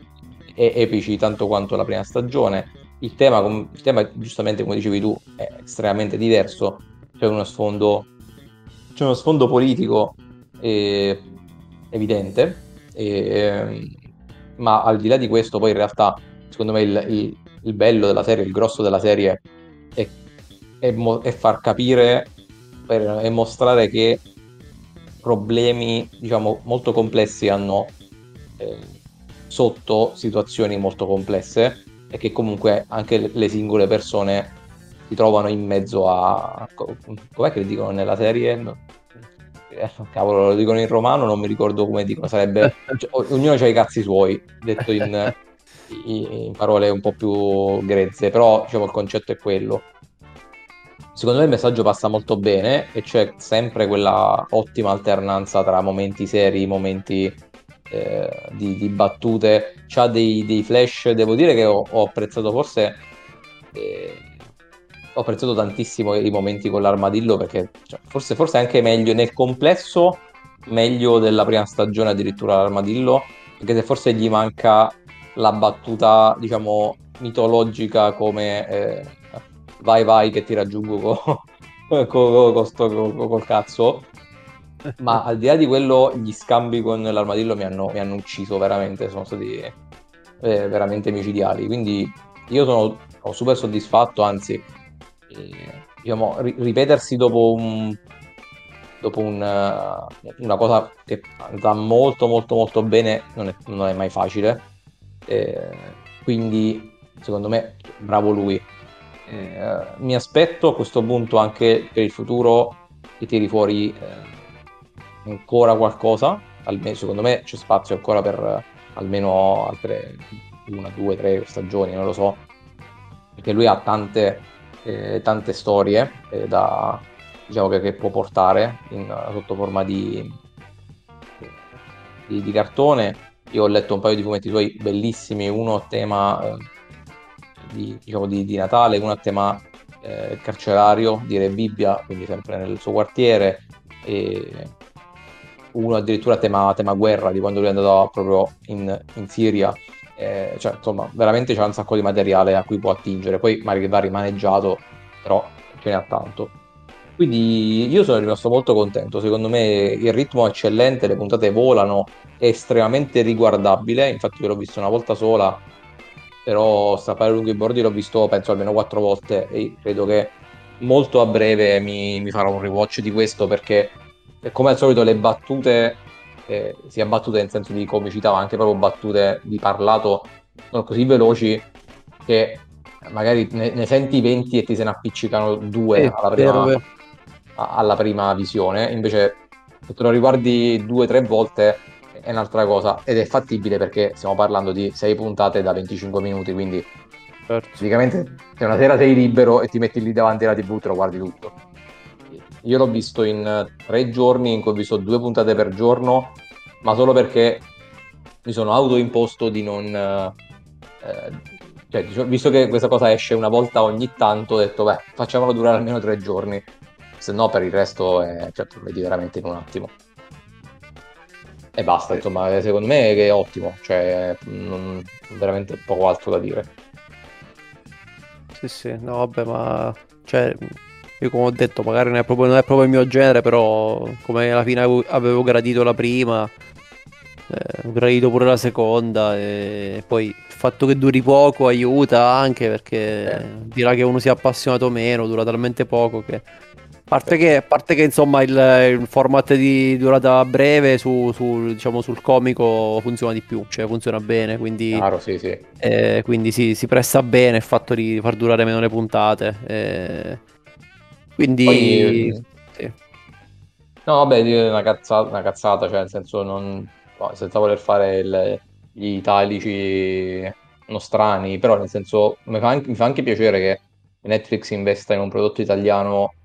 Speaker 1: epici tanto quanto la prima stagione. Il tema, il tema, giustamente come dicevi tu, è estremamente diverso. C'è uno sfondo, c'è uno sfondo politico eh, evidente, e, ma al di là di questo poi in realtà secondo me il, il, il bello della serie, il grosso della serie è, è, è far capire e mostrare che problemi diciamo molto complessi hanno eh, sotto situazioni molto complesse e che comunque anche le, le singole persone si trovano in mezzo a com'è che dicono nella serie eh, cavolo, lo dicono in romano, non mi ricordo come dicono, sarebbe cioè, ognuno ha i cazzi suoi, detto in, in, parole un po' più grezze, però diciamo il concetto è quello. Secondo me il messaggio passa molto bene e c'è sempre quella ottima alternanza tra momenti seri, momenti eh, di, di, battute, c'ha dei, dei, flash, devo dire che ho, ho apprezzato forse... Eh, ho apprezzato tantissimo i momenti con l'armadillo perché cioè, forse, forse anche meglio nel complesso meglio della prima stagione addirittura l'armadillo anche se forse gli manca la battuta, diciamo, mitologica come eh, vai vai che ti raggiungo co, co, co, co, col cazzo. Ma al di là di quello, gli scambi con l'armadillo mi hanno, mi hanno ucciso veramente, sono stati eh, veramente micidiali. Quindi io sono, sono super soddisfatto, anzi, eh, diciamo, ri- ripetersi dopo un, dopo un, una cosa che va molto molto molto bene non è, non è mai facile eh, quindi secondo me bravo lui eh, mi aspetto a questo punto anche per il futuro che tiri fuori eh, ancora qualcosa almeno, secondo me c'è spazio ancora per almeno altre una, due, tre stagioni non lo so perché lui ha tante eh, tante storie eh, da, diciamo che, che, può portare in, sotto forma di, di, di, cartone. Io ho letto un paio di fumetti suoi bellissimi, uno tema eh, di, diciamo, di, di, Natale, uno a tema eh, carcerario di Re Bibbia, quindi sempre nel suo quartiere, e uno addirittura a tema, tema guerra, di quando lui è andato proprio in, in Siria. Eh, cioè, insomma, veramente c'è un sacco di materiale a cui può attingere, poi magari va rimaneggiato, però ce n'è tanto. Quindi io sono rimasto molto contento, secondo me il ritmo è eccellente, le puntate volano, è estremamente riguardabile, infatti io l'ho visto una volta sola, però strappare lungo i bordi l'ho visto penso almeno quattro volte e credo che molto a breve mi, mi farò un rewatch di questo perché come al solito le battute eh, sia battute nel senso di comicità, ma anche proprio battute di parlato sono così veloci che magari ne, ne senti 20 e ti se ne appiccicano due eh, alla, prima, alla prima visione. Invece, se te lo riguardi due o tre volte è un'altra cosa ed è fattibile perché stiamo parlando di 6 puntate da 25 minuti, quindi certo. praticamente se una sera sei libero e ti metti lì davanti alla TV te lo guardi tutto. Io l'ho visto in tre giorni in cui ho visto due puntate per giorno, ma solo perché mi sono autoimposto di non... Eh, cioè, visto che questa cosa esce una volta ogni tanto, ho detto, beh, facciamolo durare almeno tre giorni, se no per il resto è, cioè, lo vedi veramente in un attimo. E basta, insomma, secondo me è ottimo, cioè, non, veramente poco altro da dire.
Speaker 2: Sì, sì, no, vabbè, ma... Cioè, io come ho detto, magari non è proprio, non è proprio il mio genere, però come alla fine avevo, avevo gradito la prima, eh, ho gradito pure la seconda e poi il fatto che duri poco aiuta anche perché eh. dirà che uno si è appassionato meno, dura talmente poco che... A parte che, a parte che insomma il, il, format di durata breve su, su, diciamo, sul comico funziona di più, cioè funziona bene, quindi,
Speaker 1: Claro, sì, sì.
Speaker 2: Eh, quindi sì, si presta bene il fatto di far durare meno le puntate. Eh, quindi... Poi, sì.
Speaker 1: No, vabbè, una cazzata, una cazzata, cioè nel senso non... No, senza voler fare il, gli italici nostrani, però nel senso mi fa, anche, mi fa anche piacere che Netflix investa in un prodotto italiano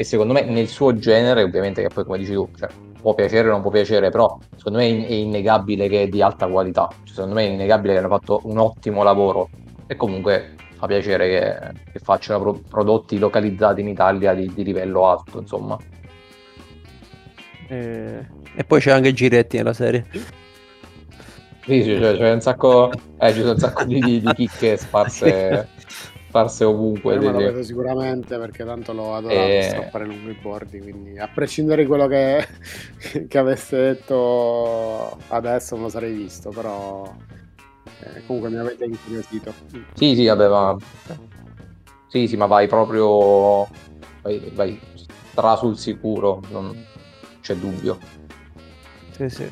Speaker 1: e secondo me nel suo genere, ovviamente che poi come dici tu, cioè, può piacere o non può piacere, però secondo me è innegabile che è di alta qualità, cioè, secondo me è innegabile che hanno fatto un ottimo lavoro. E comunque fa piacere che, che facciano pro- prodotti localizzati in Italia di, di livello alto, insomma.
Speaker 2: E... e poi c'è anche Giretti nella serie.
Speaker 1: Sì, sì, cioè, c'è un sacco, eh, ci sono un sacco di, di, di chicche sparse, sparse ovunque.
Speaker 3: Io me lo vedo sicuramente perché tanto l'ho adorato e... strappare lungo i bordi, quindi a prescindere da quello che, che avesse detto adesso non lo sarei visto, però eh, comunque mi avete incuriosito.
Speaker 1: Sì, sì, vabbè, ma... Sì, sì, ma vai proprio... Vai, vai stra sul sicuro, non c'è dubbio.
Speaker 2: Sì, sì.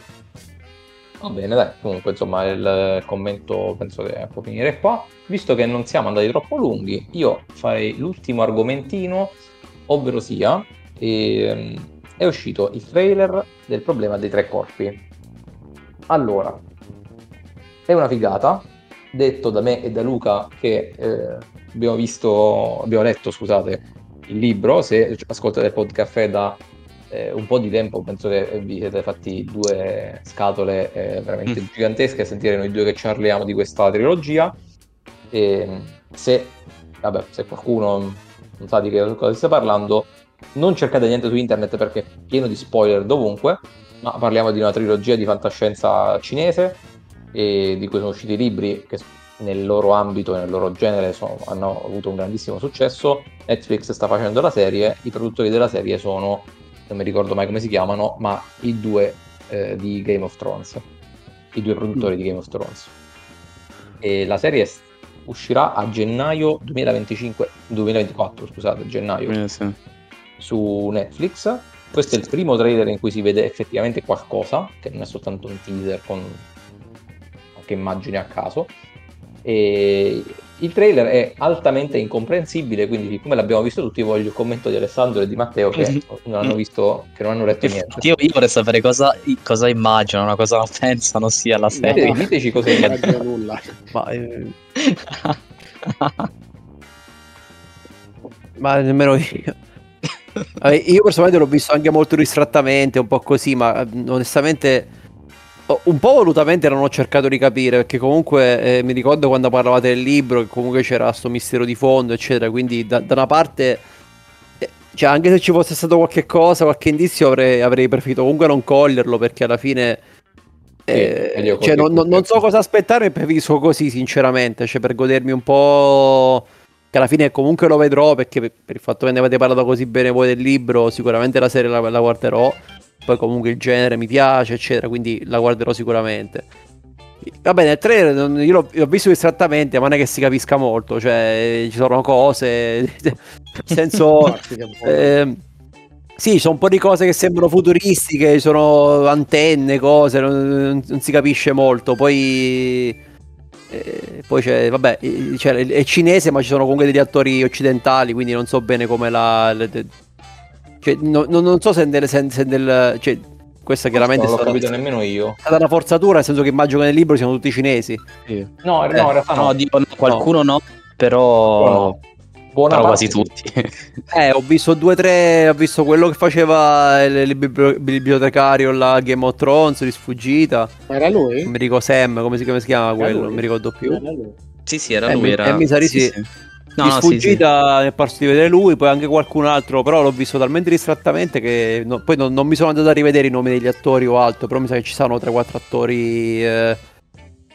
Speaker 1: Va bene, dai, comunque insomma il commento penso che può finire qua. Visto che non siamo andati troppo lunghi, io farei l'ultimo argomentino, ovvero sia, e, è uscito il trailer del problema dei tre corpi. Allora, è una figata, detto da me e da Luca che eh, abbiamo visto, abbiamo letto, scusate, il libro, se ascoltate il podcast da eh, un po' di tempo, penso che vi siete fatti due scatole eh, veramente mm. gigantesche a sentire noi due che parliamo di questa trilogia. E se, vabbè, se qualcuno non sa di che cosa si sta parlando, non cercate niente su internet perché è pieno di spoiler dovunque, ma parliamo di una trilogia di fantascienza cinese e di cui sono usciti libri che nel loro ambito e nel loro genere sono, hanno avuto un grandissimo successo. Netflix sta facendo la serie, i produttori della serie sono, non mi ricordo mai come si chiamano, ma i due eh, di Game of Thrones, i due produttori di Game of Thrones. E la serie uscirà a gennaio 2025, 2024, scusate, gennaio, eh, sì. su Netflix. Questo è il primo trailer in cui si vede effettivamente qualcosa, che non è soltanto un teaser con qualche immagine a caso. E il trailer è altamente incomprensibile, quindi siccome l'abbiamo visto tutti, voglio il commento di Alessandro e di Matteo che mhm. non hanno visto, che non hanno letto niente.
Speaker 4: Io, io vorrei sapere cosa, cosa immaginano, cosa pensano sia la serie.
Speaker 1: No, diteci cosa immaginano. nulla.
Speaker 2: Ma, eh... ma nemmeno io. io personalmente l'ho visto anche molto distrattamente, un po' così, ma onestamente un po' volutamente non ho cercato di capire, perché comunque eh, mi ricordo quando parlavate del libro, che comunque c'era questo mistero di fondo, eccetera, quindi da, da una parte... Eh, cioè, anche se ci fosse stato qualche cosa, qualche indizio, avrei, avrei preferito comunque non coglierlo, perché alla fine... Eh, cioè, non, non, so cosa aspettare preferisco così, sinceramente, cioè per godermi un po' che alla fine comunque lo vedrò perché per, per il fatto che ne avete parlato così bene voi del libro, sicuramente la serie la, la guarderò poi comunque il genere mi piace, eccetera, quindi la guarderò sicuramente. Vabbè, nel trailer io l'ho, l'ho, visto distrattamente, ma non è che si capisca molto, cioè ci sono cose, nel senso... eh, sì, ci sono un po' di cose che sembrano futuristiche, sono antenne, cose, non, non si capisce molto. Poi, eh, poi c'è, vabbè, cioè, è cinese, ma ci sono comunque degli attori occidentali, quindi non so bene come la... Le, cioè, no, no, non so se nel, se, se nel cioè, questa chiaramente
Speaker 1: non l'ho capito nemmeno io.
Speaker 2: È stata una forzatura, nel senso che immagino che nel libro siano tutti cinesi.
Speaker 1: Sì. No, eh, no, in realtà no. no,
Speaker 4: dico, qualcuno no, però Buona però quasi tutti.
Speaker 2: eh, ho visto due o tre, ho visto quello che faceva il, il bibliotecario la Game of Thrones di sfuggita.
Speaker 3: Era lui?
Speaker 2: Non mi ricordo Sam, come si, come si chiama quello, non mi ricordo più.
Speaker 4: Era lui. Sì, sì, era eh, lui. Era...
Speaker 2: Eh, mi sa sì. sì. No, di no, sfuggita sì, sì. è parso di vedere lui, poi anche qualcun altro, però l'ho visto talmente distrattamente che no, poi non, non, mi sono andato a rivedere i nomi degli attori o altro, però mi sa che ci sono 3-4 attori, eh,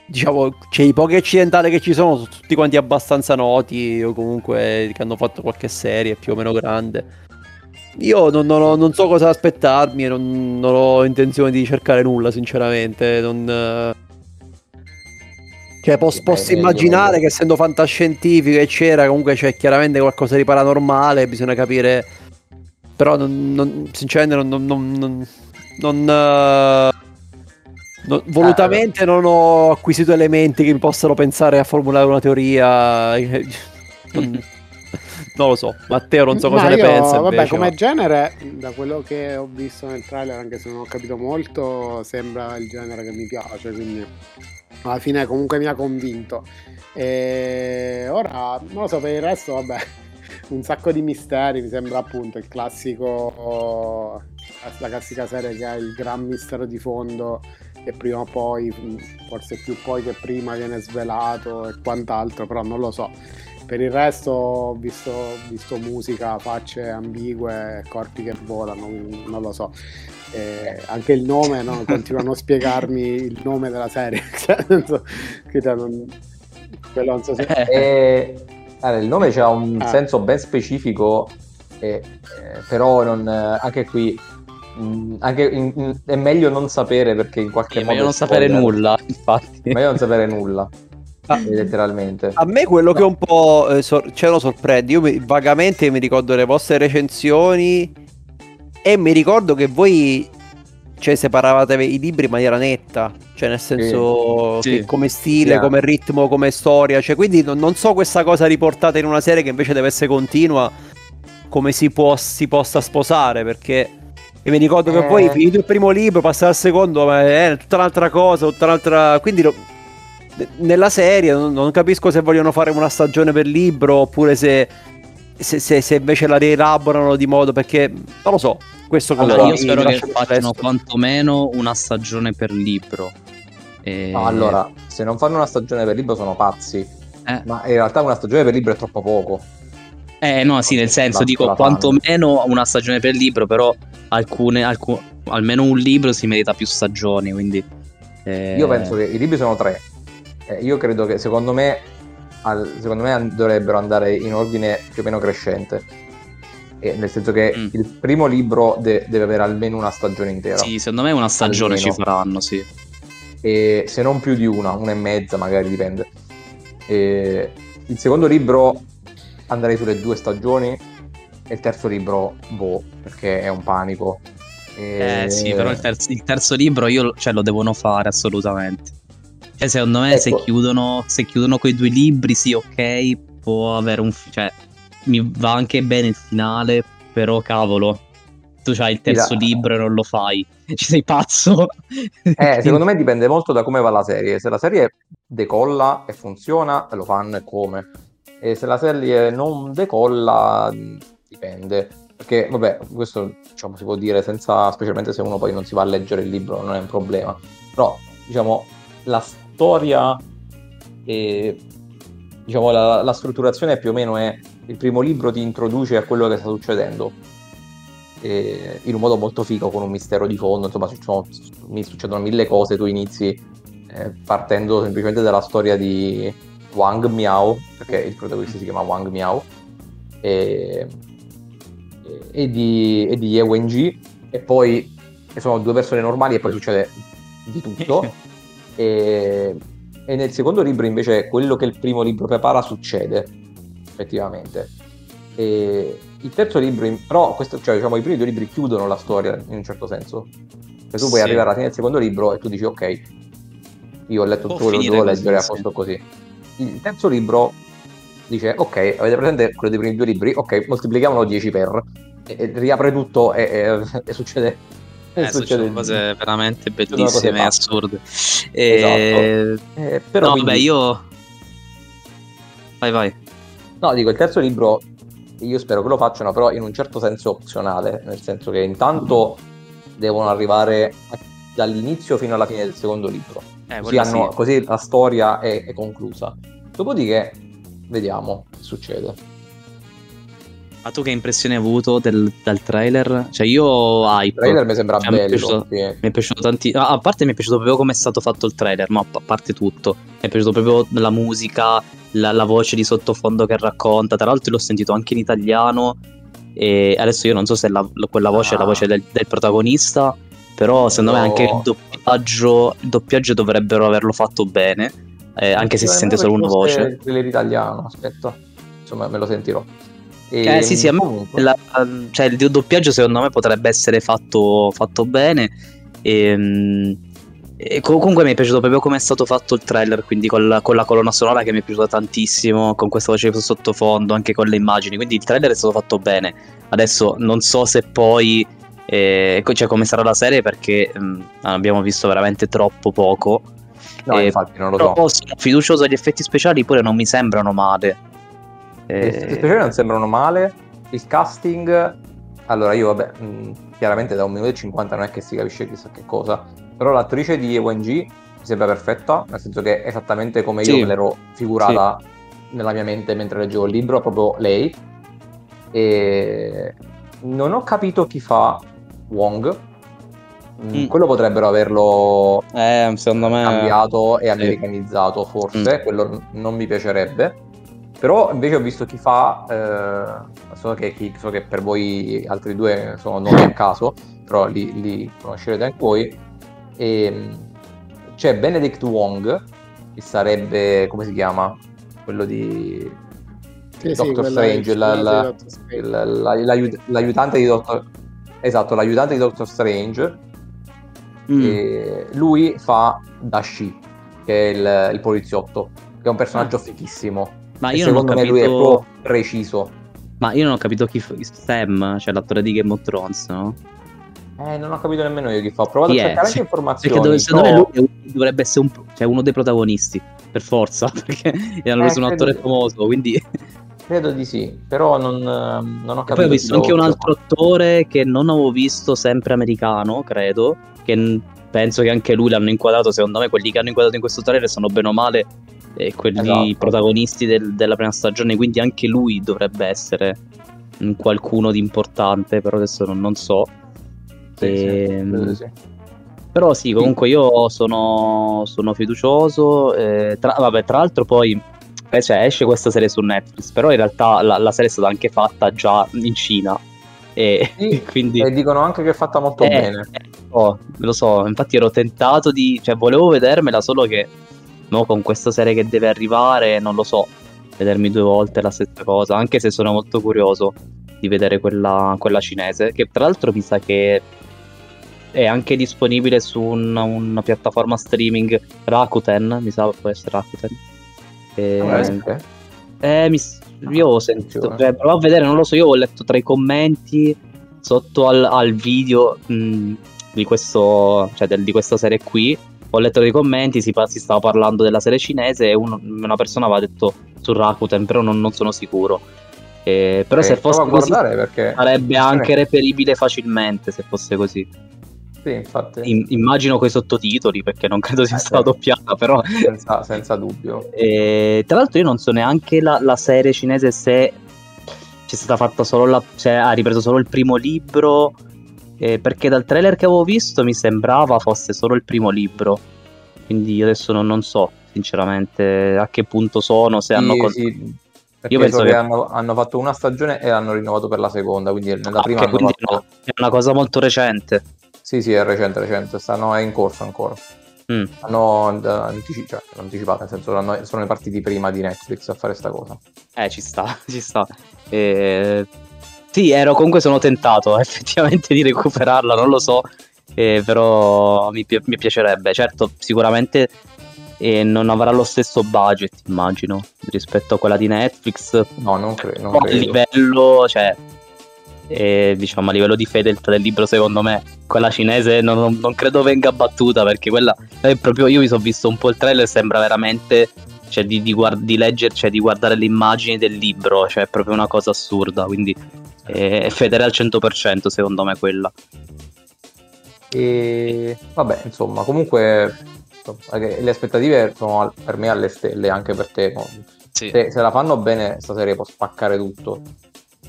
Speaker 2: diciamo, cioè i pochi occidentali che ci sono sono tutti quanti abbastanza noti o comunque che hanno fatto qualche serie più o meno grande. Io non, non, non so cosa aspettarmi e non, non, ho intenzione di cercare nulla, sinceramente. Non... Eh, cioè, posso, posso immaginare che essendo fantascientifico e c'era, comunque c'è chiaramente qualcosa di paranormale, bisogna capire. Però non, non, sinceramente non, non, non uh, volutamente non ho acquisito elementi che mi possano pensare a formulare una teoria. non, lo so, Matteo non so cosa ne pensa.
Speaker 3: Vabbè, invece, come ma... genere, da quello che ho visto nel trailer, anche se non ho capito molto, sembra il genere che mi piace, quindi alla fine comunque mi ha convinto. E ora, non lo so, per il resto, vabbè, un sacco di misteri, mi sembra appunto il classico, la classica serie che ha il gran mistero di fondo che prima o poi, forse più poi che prima viene svelato e quant'altro, però non lo so. Per il resto ho visto, visto musica, facce ambigue, corpi che volano, non lo so. Eh, anche il nome, no? continuano a spiegarmi il nome della serie. Cioè, non,
Speaker 1: quello non so se... eh, allora, il nome ha un ah. senso ben specifico, eh, però non, anche qui mh, mm, anche in, in, è meglio non sapere perché in qualche
Speaker 4: sì,
Speaker 1: modo...
Speaker 4: Meglio non sapere nulla, infatti.
Speaker 1: Meglio non sapere nulla. Ah, letteralmente.
Speaker 2: A me quello che un po' eh, sor- ce lo sorprende, io mi, vagamente mi ricordo le vostre recensioni e mi ricordo che voi cioè, separavate i libri in maniera netta, cioè nel senso sì. Sì. come stile, yeah. come ritmo, come storia, cioè quindi non, non, so questa cosa riportata in una serie che invece deve essere continua, come si, può, si possa sposare, perché e mi ricordo eh. che poi finito il primo libro, passare al secondo, ma è tutta un'altra cosa, tutta un'altra... Quindi lo... nella serie non, capisco se vogliono fare una stagione per libro oppure se se, se, se, invece la rielaborano di modo perché non lo so. Questo
Speaker 4: allora, io spero che facciano quantomeno una stagione per libro.
Speaker 1: E... No, allora, se non fanno una stagione per libro sono pazzi. Eh. Ma in realtà una stagione per libro è troppo poco.
Speaker 4: Eh no, sì, nel senso dico quantomeno una stagione per libro, però alcune, alcune, almeno un libro si merita più stagioni, quindi
Speaker 1: Eh... Io penso che i libri sono tre. Eh, io credo che secondo me, al, secondo me dovrebbero andare in ordine più o meno crescente. Eh, nel senso che mm. il primo libro de- deve avere almeno una stagione intera.
Speaker 4: Sì, secondo me una stagione almeno. ci faranno, sì.
Speaker 1: E se non più di una, una e mezza magari dipende. E il secondo libro andrei sulle due stagioni e il terzo libro, boh, perché è un panico.
Speaker 4: E... Eh sì, però il terzo, il terzo libro io, cioè, lo devono fare assolutamente. Cioè, secondo me ecco. se, chiudono, se chiudono quei due libri, sì, ok, può avere un... Cioè, mi va anche bene il finale, però cavolo, tu hai il terzo Mira. libro e non lo fai. Ci sei pazzo?
Speaker 1: Eh, secondo me dipende molto da come va la serie. Se la serie decolla e funziona, lo fanno e come. E se la serie non decolla, dipende. Perché, vabbè, questo diciamo, si può dire senza, specialmente se uno poi non si va a leggere il libro, non è un problema. Però, diciamo, la storia e diciamo, la, la strutturazione più o meno è il primo libro ti introduce a quello che sta succedendo eh, in un modo molto figo con un mistero di fondo insomma succedono, mi succedono mille cose tu inizi eh, partendo semplicemente dalla storia di Wang Miao perché il protagonista si chiama Wang Miao e, e di, e di Ye Wenji e poi sono due persone normali e poi succede di tutto e, e nel secondo libro invece quello che il primo libro prepara succede effettivamente. E il terzo libro, però, questo, cioè, diciamo, i primi due libri chiudono la storia in un certo senso. Cioè, tu puoi sì. arrivare alla fine del secondo libro e tu dici, ok, io ho letto tutto quello che dovevo leggere, a posto così. Il terzo libro dice, ok, avete presente quello dei primi due libri? Ok, moltiplichiamolo 10 per, e, e riapre tutto e, e, e succede
Speaker 4: eh, succedono cose veramente bellissime e assurde. E... Esatto. Eh, però no, quindi... vabbè, io. Vai, vai.
Speaker 1: No, dico, il terzo libro io spero che lo facciano, però in un certo senso opzionale, nel senso che intanto devono arrivare dall'inizio fino alla fine del secondo libro. Eh, così, hanno, sì. così, la storia è, è conclusa. Dopodiché vediamo che succede.
Speaker 4: Ma tu che impressione hai avuto del, dal trailer? Cioè io hype.
Speaker 1: Il trailer mi sembra cioè, bello. Mi è piaciuto,
Speaker 4: sì. mi è piaciuto tanti... Ah, a parte mi è piaciuto proprio come è stato fatto il trailer, ma a parte tutto. Mi è piaciuto proprio la musica, la, la voce di sottofondo che racconta. Tra l'altro l'ho sentito anche in italiano. E adesso io non so se la, quella voce ah. è la voce del, del protagonista. Però secondo no. me anche il doppiaggio, il doppiaggio dovrebbero averlo fatto bene. Eh, anche se si sente solo una voce.
Speaker 1: Il italiano, aspetta. Insomma, me lo sentirò.
Speaker 4: E... Eh sì, sì, a me la, cioè, il doppiaggio secondo me potrebbe essere fatto, fatto bene. E, e, comunque mi è piaciuto proprio come è stato fatto il trailer, quindi con la, con la, colonna sonora che mi è piaciuta tantissimo, con questa voce sottofondo, anche con le immagini. Quindi il trailer è stato fatto bene. Adesso non so se poi... Eh, cioè come sarà la serie perché mh, abbiamo visto veramente troppo poco.
Speaker 1: No, eh, infatti non lo so.
Speaker 4: Sono fiducioso agli effetti speciali, pure non mi sembrano male.
Speaker 1: Eh, Le speciali non sembrano male. Il casting, allora io vabbè, mh, chiaramente da un minuto e 50 non è che si capisce chissà che cosa, però l'attrice di EWNG mi sembra perfetta, nel senso che è esattamente come io me l'ero figurata sì. nella mia mente mentre leggevo il libro, proprio lei. E non ho capito chi fa Wong. Mm. Quello potrebbero averlo
Speaker 4: eh, cambiato
Speaker 1: me... e americanizzato, forse. Mm. Quello non mi piacerebbe. Però invece ho visto chi fa, eh, so, che, chi, so, che, per voi altri due sono nomi a caso, però li, li conoscerete anche voi. E, ehm, c'è Benedict Wong, che sarebbe, come si chiama? Quello di sì, Doctor sì, Strange, la, la, la, l'aiutante di Doctor Esatto, l'aiutante di Doctor Strange. Mm. lui fa Dashi, che è il, il poliziotto, che è un personaggio ah. fichissimo ma io non ho capito... lui è proprio preciso.
Speaker 4: Ma io non ho capito chi fa Sam, cioè l'attore di Game of Thrones, no?
Speaker 1: Eh, non ho capito nemmeno io chi fa. Ho provato chi a cercare anche informazioni.
Speaker 4: Perché secondo me lui dovrebbe essere un, cioè uno dei protagonisti, per forza, perché hanno preso eh, un attore famoso, quindi...
Speaker 1: Credo di sì, però non, non ho capito. E
Speaker 4: poi ho visto anche un altro attore che non avevo visto, sempre americano, credo, che penso che anche lui l'hanno inquadrato, secondo me quelli che hanno inquadrato in questo trailer sono bene o male e quelli esatto. protagonisti del, della prima stagione, quindi anche lui dovrebbe essere qualcuno di importante, però adesso non, non so.
Speaker 1: Sì, e... sì, sì.
Speaker 4: Però sì, comunque io sono, sono fiducioso. Eh, tra, vabbè, tra l'altro poi eh, cioè, esce questa serie su Netflix, però in realtà la, la serie è stata anche fatta già in Cina. E,
Speaker 1: Sì,
Speaker 4: quindi...
Speaker 1: E dicono anche che è fatta molto
Speaker 4: Eh,
Speaker 1: bene.
Speaker 4: eh, so, lo so, infatti ero tentato di... cioè volevo vedermela solo che no, con questa serie che deve arrivare, non lo so, vedermi due volte la stessa cosa, anche se sono molto curioso di vedere quella, quella cinese, che tra l'altro mi sa che è anche disponibile su un- una piattaforma streaming Rakuten, mi sa può essere Rakuten. E-
Speaker 1: Veramente?
Speaker 4: eh, mi s- io ho sentito, cioè, provo a vedere, non lo so, io ho letto tra i commenti sotto al, al video mh, di, questo, cioè del- di questa serie qui. Ho letto dei commenti, si, si stava parlando della serie cinese e uno- una persona aveva detto su Rakuten, però non, non sono sicuro. Eh, però
Speaker 1: Eh,
Speaker 4: se fosse così
Speaker 1: perché
Speaker 4: sarebbe anche reperibile facilmente se fosse così.
Speaker 1: sì, infatti,
Speaker 4: In- immagino coi sottotitoli perché non credo sia
Speaker 1: Eh,
Speaker 4: stata
Speaker 1: certo.
Speaker 4: doppiata, però
Speaker 1: senza, senza dubbio.
Speaker 4: e, tra l'altro io non so neanche la, la serie cinese se c'è stata fatta solo la... cioè ha ripreso solo il primo libro, eh, perché dal trailer che avevo visto mi sembrava fosse solo il primo libro. Quindi io adesso non, non so sinceramente a che punto sono, se hanno...
Speaker 1: Sì,
Speaker 4: con-
Speaker 1: sì, perché
Speaker 4: Io penso
Speaker 1: so che,
Speaker 4: che-
Speaker 1: hanno, hanno fatto una stagione e l'hanno rinnovato per la seconda, quindi nella
Speaker 4: Ah,
Speaker 1: prima
Speaker 4: ok,
Speaker 1: hanno
Speaker 4: quindi
Speaker 1: fatto...
Speaker 4: no, è una cosa molto recente.
Speaker 1: Sì, sì, è recente, recente, stanno, è in corso ancora.
Speaker 4: Mm.
Speaker 1: Hanno eh, antici- cioè, anticipato, nel senso hanno- sono partiti prima di Netflix a fare sta cosa.
Speaker 4: Eh, ci sta, ci sta. Eh, Sì, ero comunque sono tentato effettivamente di recuperarla, non lo so, eh, però mi, pi- mi piacerebbe. Certo, sicuramente eh, non avrà lo stesso budget, immagino, rispetto a quella di Netflix.
Speaker 1: No, non, cre- non
Speaker 4: Però a
Speaker 1: credo.
Speaker 4: livello, cioè, eh, diciamo a livello di fedeltà del libro, secondo me, quella cinese non, non- non credo venga battuta perché quella è proprio. Io mi sono visto un po' il trailer, sembra veramente. Cioè, di, di, guard- di leggere, cioè, di guardare le immagini del libro, cioè, è proprio una cosa assurda. Quindi è fedele al 100%, secondo me, quella.
Speaker 1: E vabbè, insomma, comunque eh, le aspettative sono per me alle stelle, anche per te.
Speaker 4: Sì.
Speaker 1: Se, se la fanno bene, sta serie può spaccare tutto.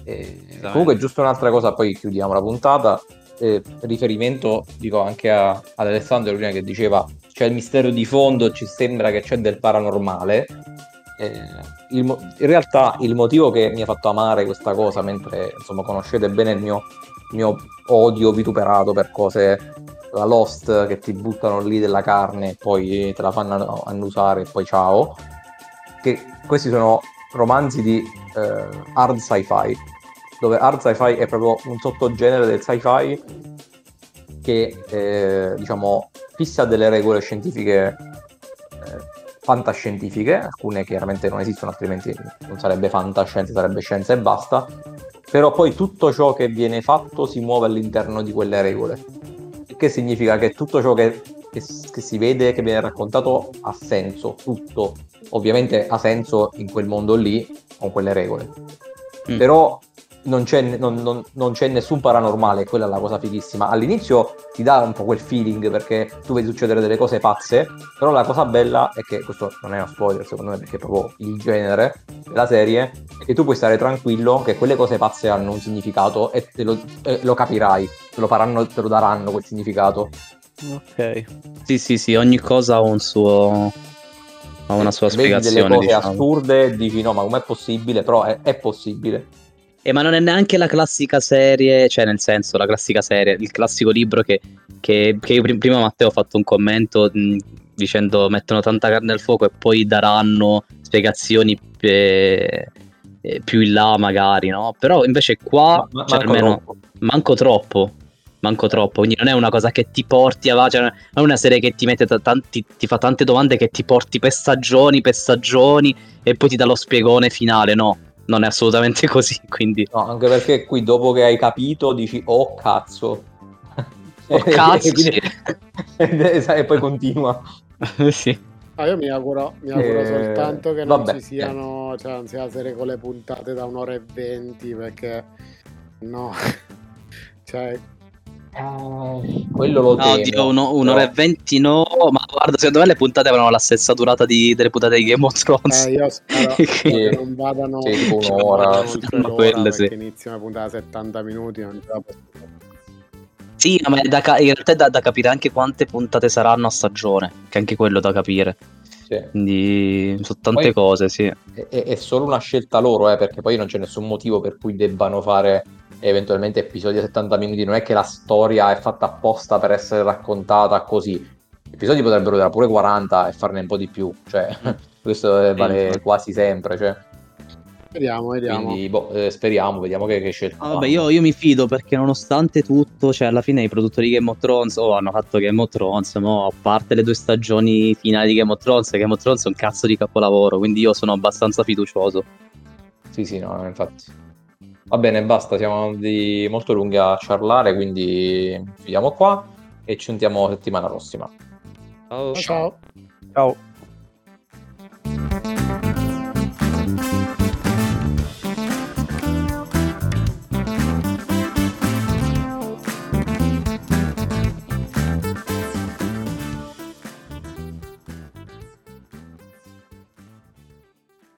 Speaker 1: E comunque, giusto un'altra cosa, poi chiudiamo la puntata. Eh, riferimento, dico anche a- ad Alessandro prima che diceva c'è il mistero di fondo, ci sembra che c'è del paranormale. Eh, mo- in realtà, il motivo che mi ha fatto amare questa cosa, mentre insomma conoscete bene il mio, mio odio vituperato per cose la Lost che ti buttano lì della carne e poi te la fanno annusare e poi ciao. Che questi sono romanzi di eh, hard sci-fi, dove hard sci-fi è proprio un sottogenere del sci-fi che eh, diciamo fissa delle regole scientifiche fantascientifiche, alcune chiaramente non esistono, altrimenti non sarebbe fantascienza, sarebbe scienza e basta. Però poi tutto ciò che viene fatto si muove all'interno di quelle regole. Il che significa che tutto ciò che, che che si vede, che viene raccontato, ha senso, tutto. Ovviamente ha senso in quel mondo lì, con quelle regole.
Speaker 4: Mm.
Speaker 1: Però non c'è, non- non- non c'è nessun paranormale, quella è la cosa fighissima. All'inizio ti dà un po' quel feeling perché tu vedi succedere delle cose pazze, però la cosa bella è che, questo non è uno spoiler secondo me perché è proprio il genere della serie, è che tu puoi stare tranquillo che quelle cose pazze hanno un significato e te lo, e lo capirai, te lo, faranno, te lo daranno quel significato.
Speaker 2: Ok.
Speaker 4: Sì, sì, sì, ogni cosa ha un suo. ha una sua
Speaker 1: Se vedi delle
Speaker 4: spiegazione.
Speaker 1: cose
Speaker 4: Diciamo.
Speaker 1: assurde e dici no ma com'è possibile, però è, è possibile.
Speaker 4: Eh, ma non è neanche la classica serie, cioè nel senso, la classica serie, il classico libro che, che- che io prim- prima Matteo ho fatto un commento mh, dicendo mettono tanta carne al fuoco e poi daranno spiegazioni eh, eh, più in là magari, no? Però invece qua,
Speaker 1: Ma- ma-
Speaker 4: cioè,
Speaker 1: manco
Speaker 4: almeno,
Speaker 1: troppo.
Speaker 4: manco troppo. Manco troppo, quindi non è una cosa che ti porti avanti, cioè non è una serie che ti mette ta- tanti, ti fa tante domande che ti porti per stagioni, per stagioni e poi ti dà lo spiegone finale, no, non è assolutamente così, quindi
Speaker 1: No, anche perché qui dopo che hai capito dici oh cazzo.
Speaker 4: Oh, cazzo,
Speaker 1: e, quindi- e poi continua.
Speaker 4: sì.
Speaker 3: Ah, io mi auguro, mi auguro
Speaker 1: Eh,
Speaker 3: soltanto che non
Speaker 1: vabbè,
Speaker 3: ci siano, cioè non sia la serie con le puntate da un'ora e venti perché no, cioè
Speaker 1: quello lo
Speaker 4: No, oddio, uno- un'ora
Speaker 1: però-
Speaker 4: e venti no, ma guarda, secondo me le puntate avranno la stessa durata di- delle puntate di Game of Thrones.
Speaker 3: eh, io spero
Speaker 4: Che-
Speaker 3: che non vadano,
Speaker 1: Sì, tipo un'ora,
Speaker 4: quelle, sì.
Speaker 3: inizia una puntata da 70 minuti non ce la posso.
Speaker 4: Sì, ma è da ca- in realtà è da, da capire anche quante puntate saranno a stagione, che anche quello da capire.
Speaker 1: Sì.
Speaker 4: Quindi sono tante
Speaker 1: Poi-
Speaker 4: cose, sì.
Speaker 1: È, è solo una scelta loro, eh, perché poi non c'è nessun motivo per cui debbano fare eventualmente episodi a 70 minuti. Non è che la storia è fatta apposta per essere raccontata così. Gli episodi potrebbero durare pure 40 e farne un po' di più. Cioè, questo vale quasi sempre. Cioè.
Speaker 3: Vediamo, vediamo.
Speaker 1: Quindi, boh, eh, speriamo, vediamo che, che scelta.
Speaker 4: Ah, vabbè, io, io mi fido perché nonostante tutto, cioè alla fine i produttori di Game of Thrones oh, hanno fatto Game of Thrones, mo, a parte le due stagioni finali di Game of Thrones, Game of Thrones è un cazzo di capolavoro, quindi io sono abbastanza fiducioso.
Speaker 1: Sì, sì, no, infatti. Va bene, basta, siamo di molto lunghi a ciarlare, quindi chiudiamo qua e ci sentiamo settimana prossima.
Speaker 4: Ciao.
Speaker 3: Ciao.
Speaker 2: Ciao.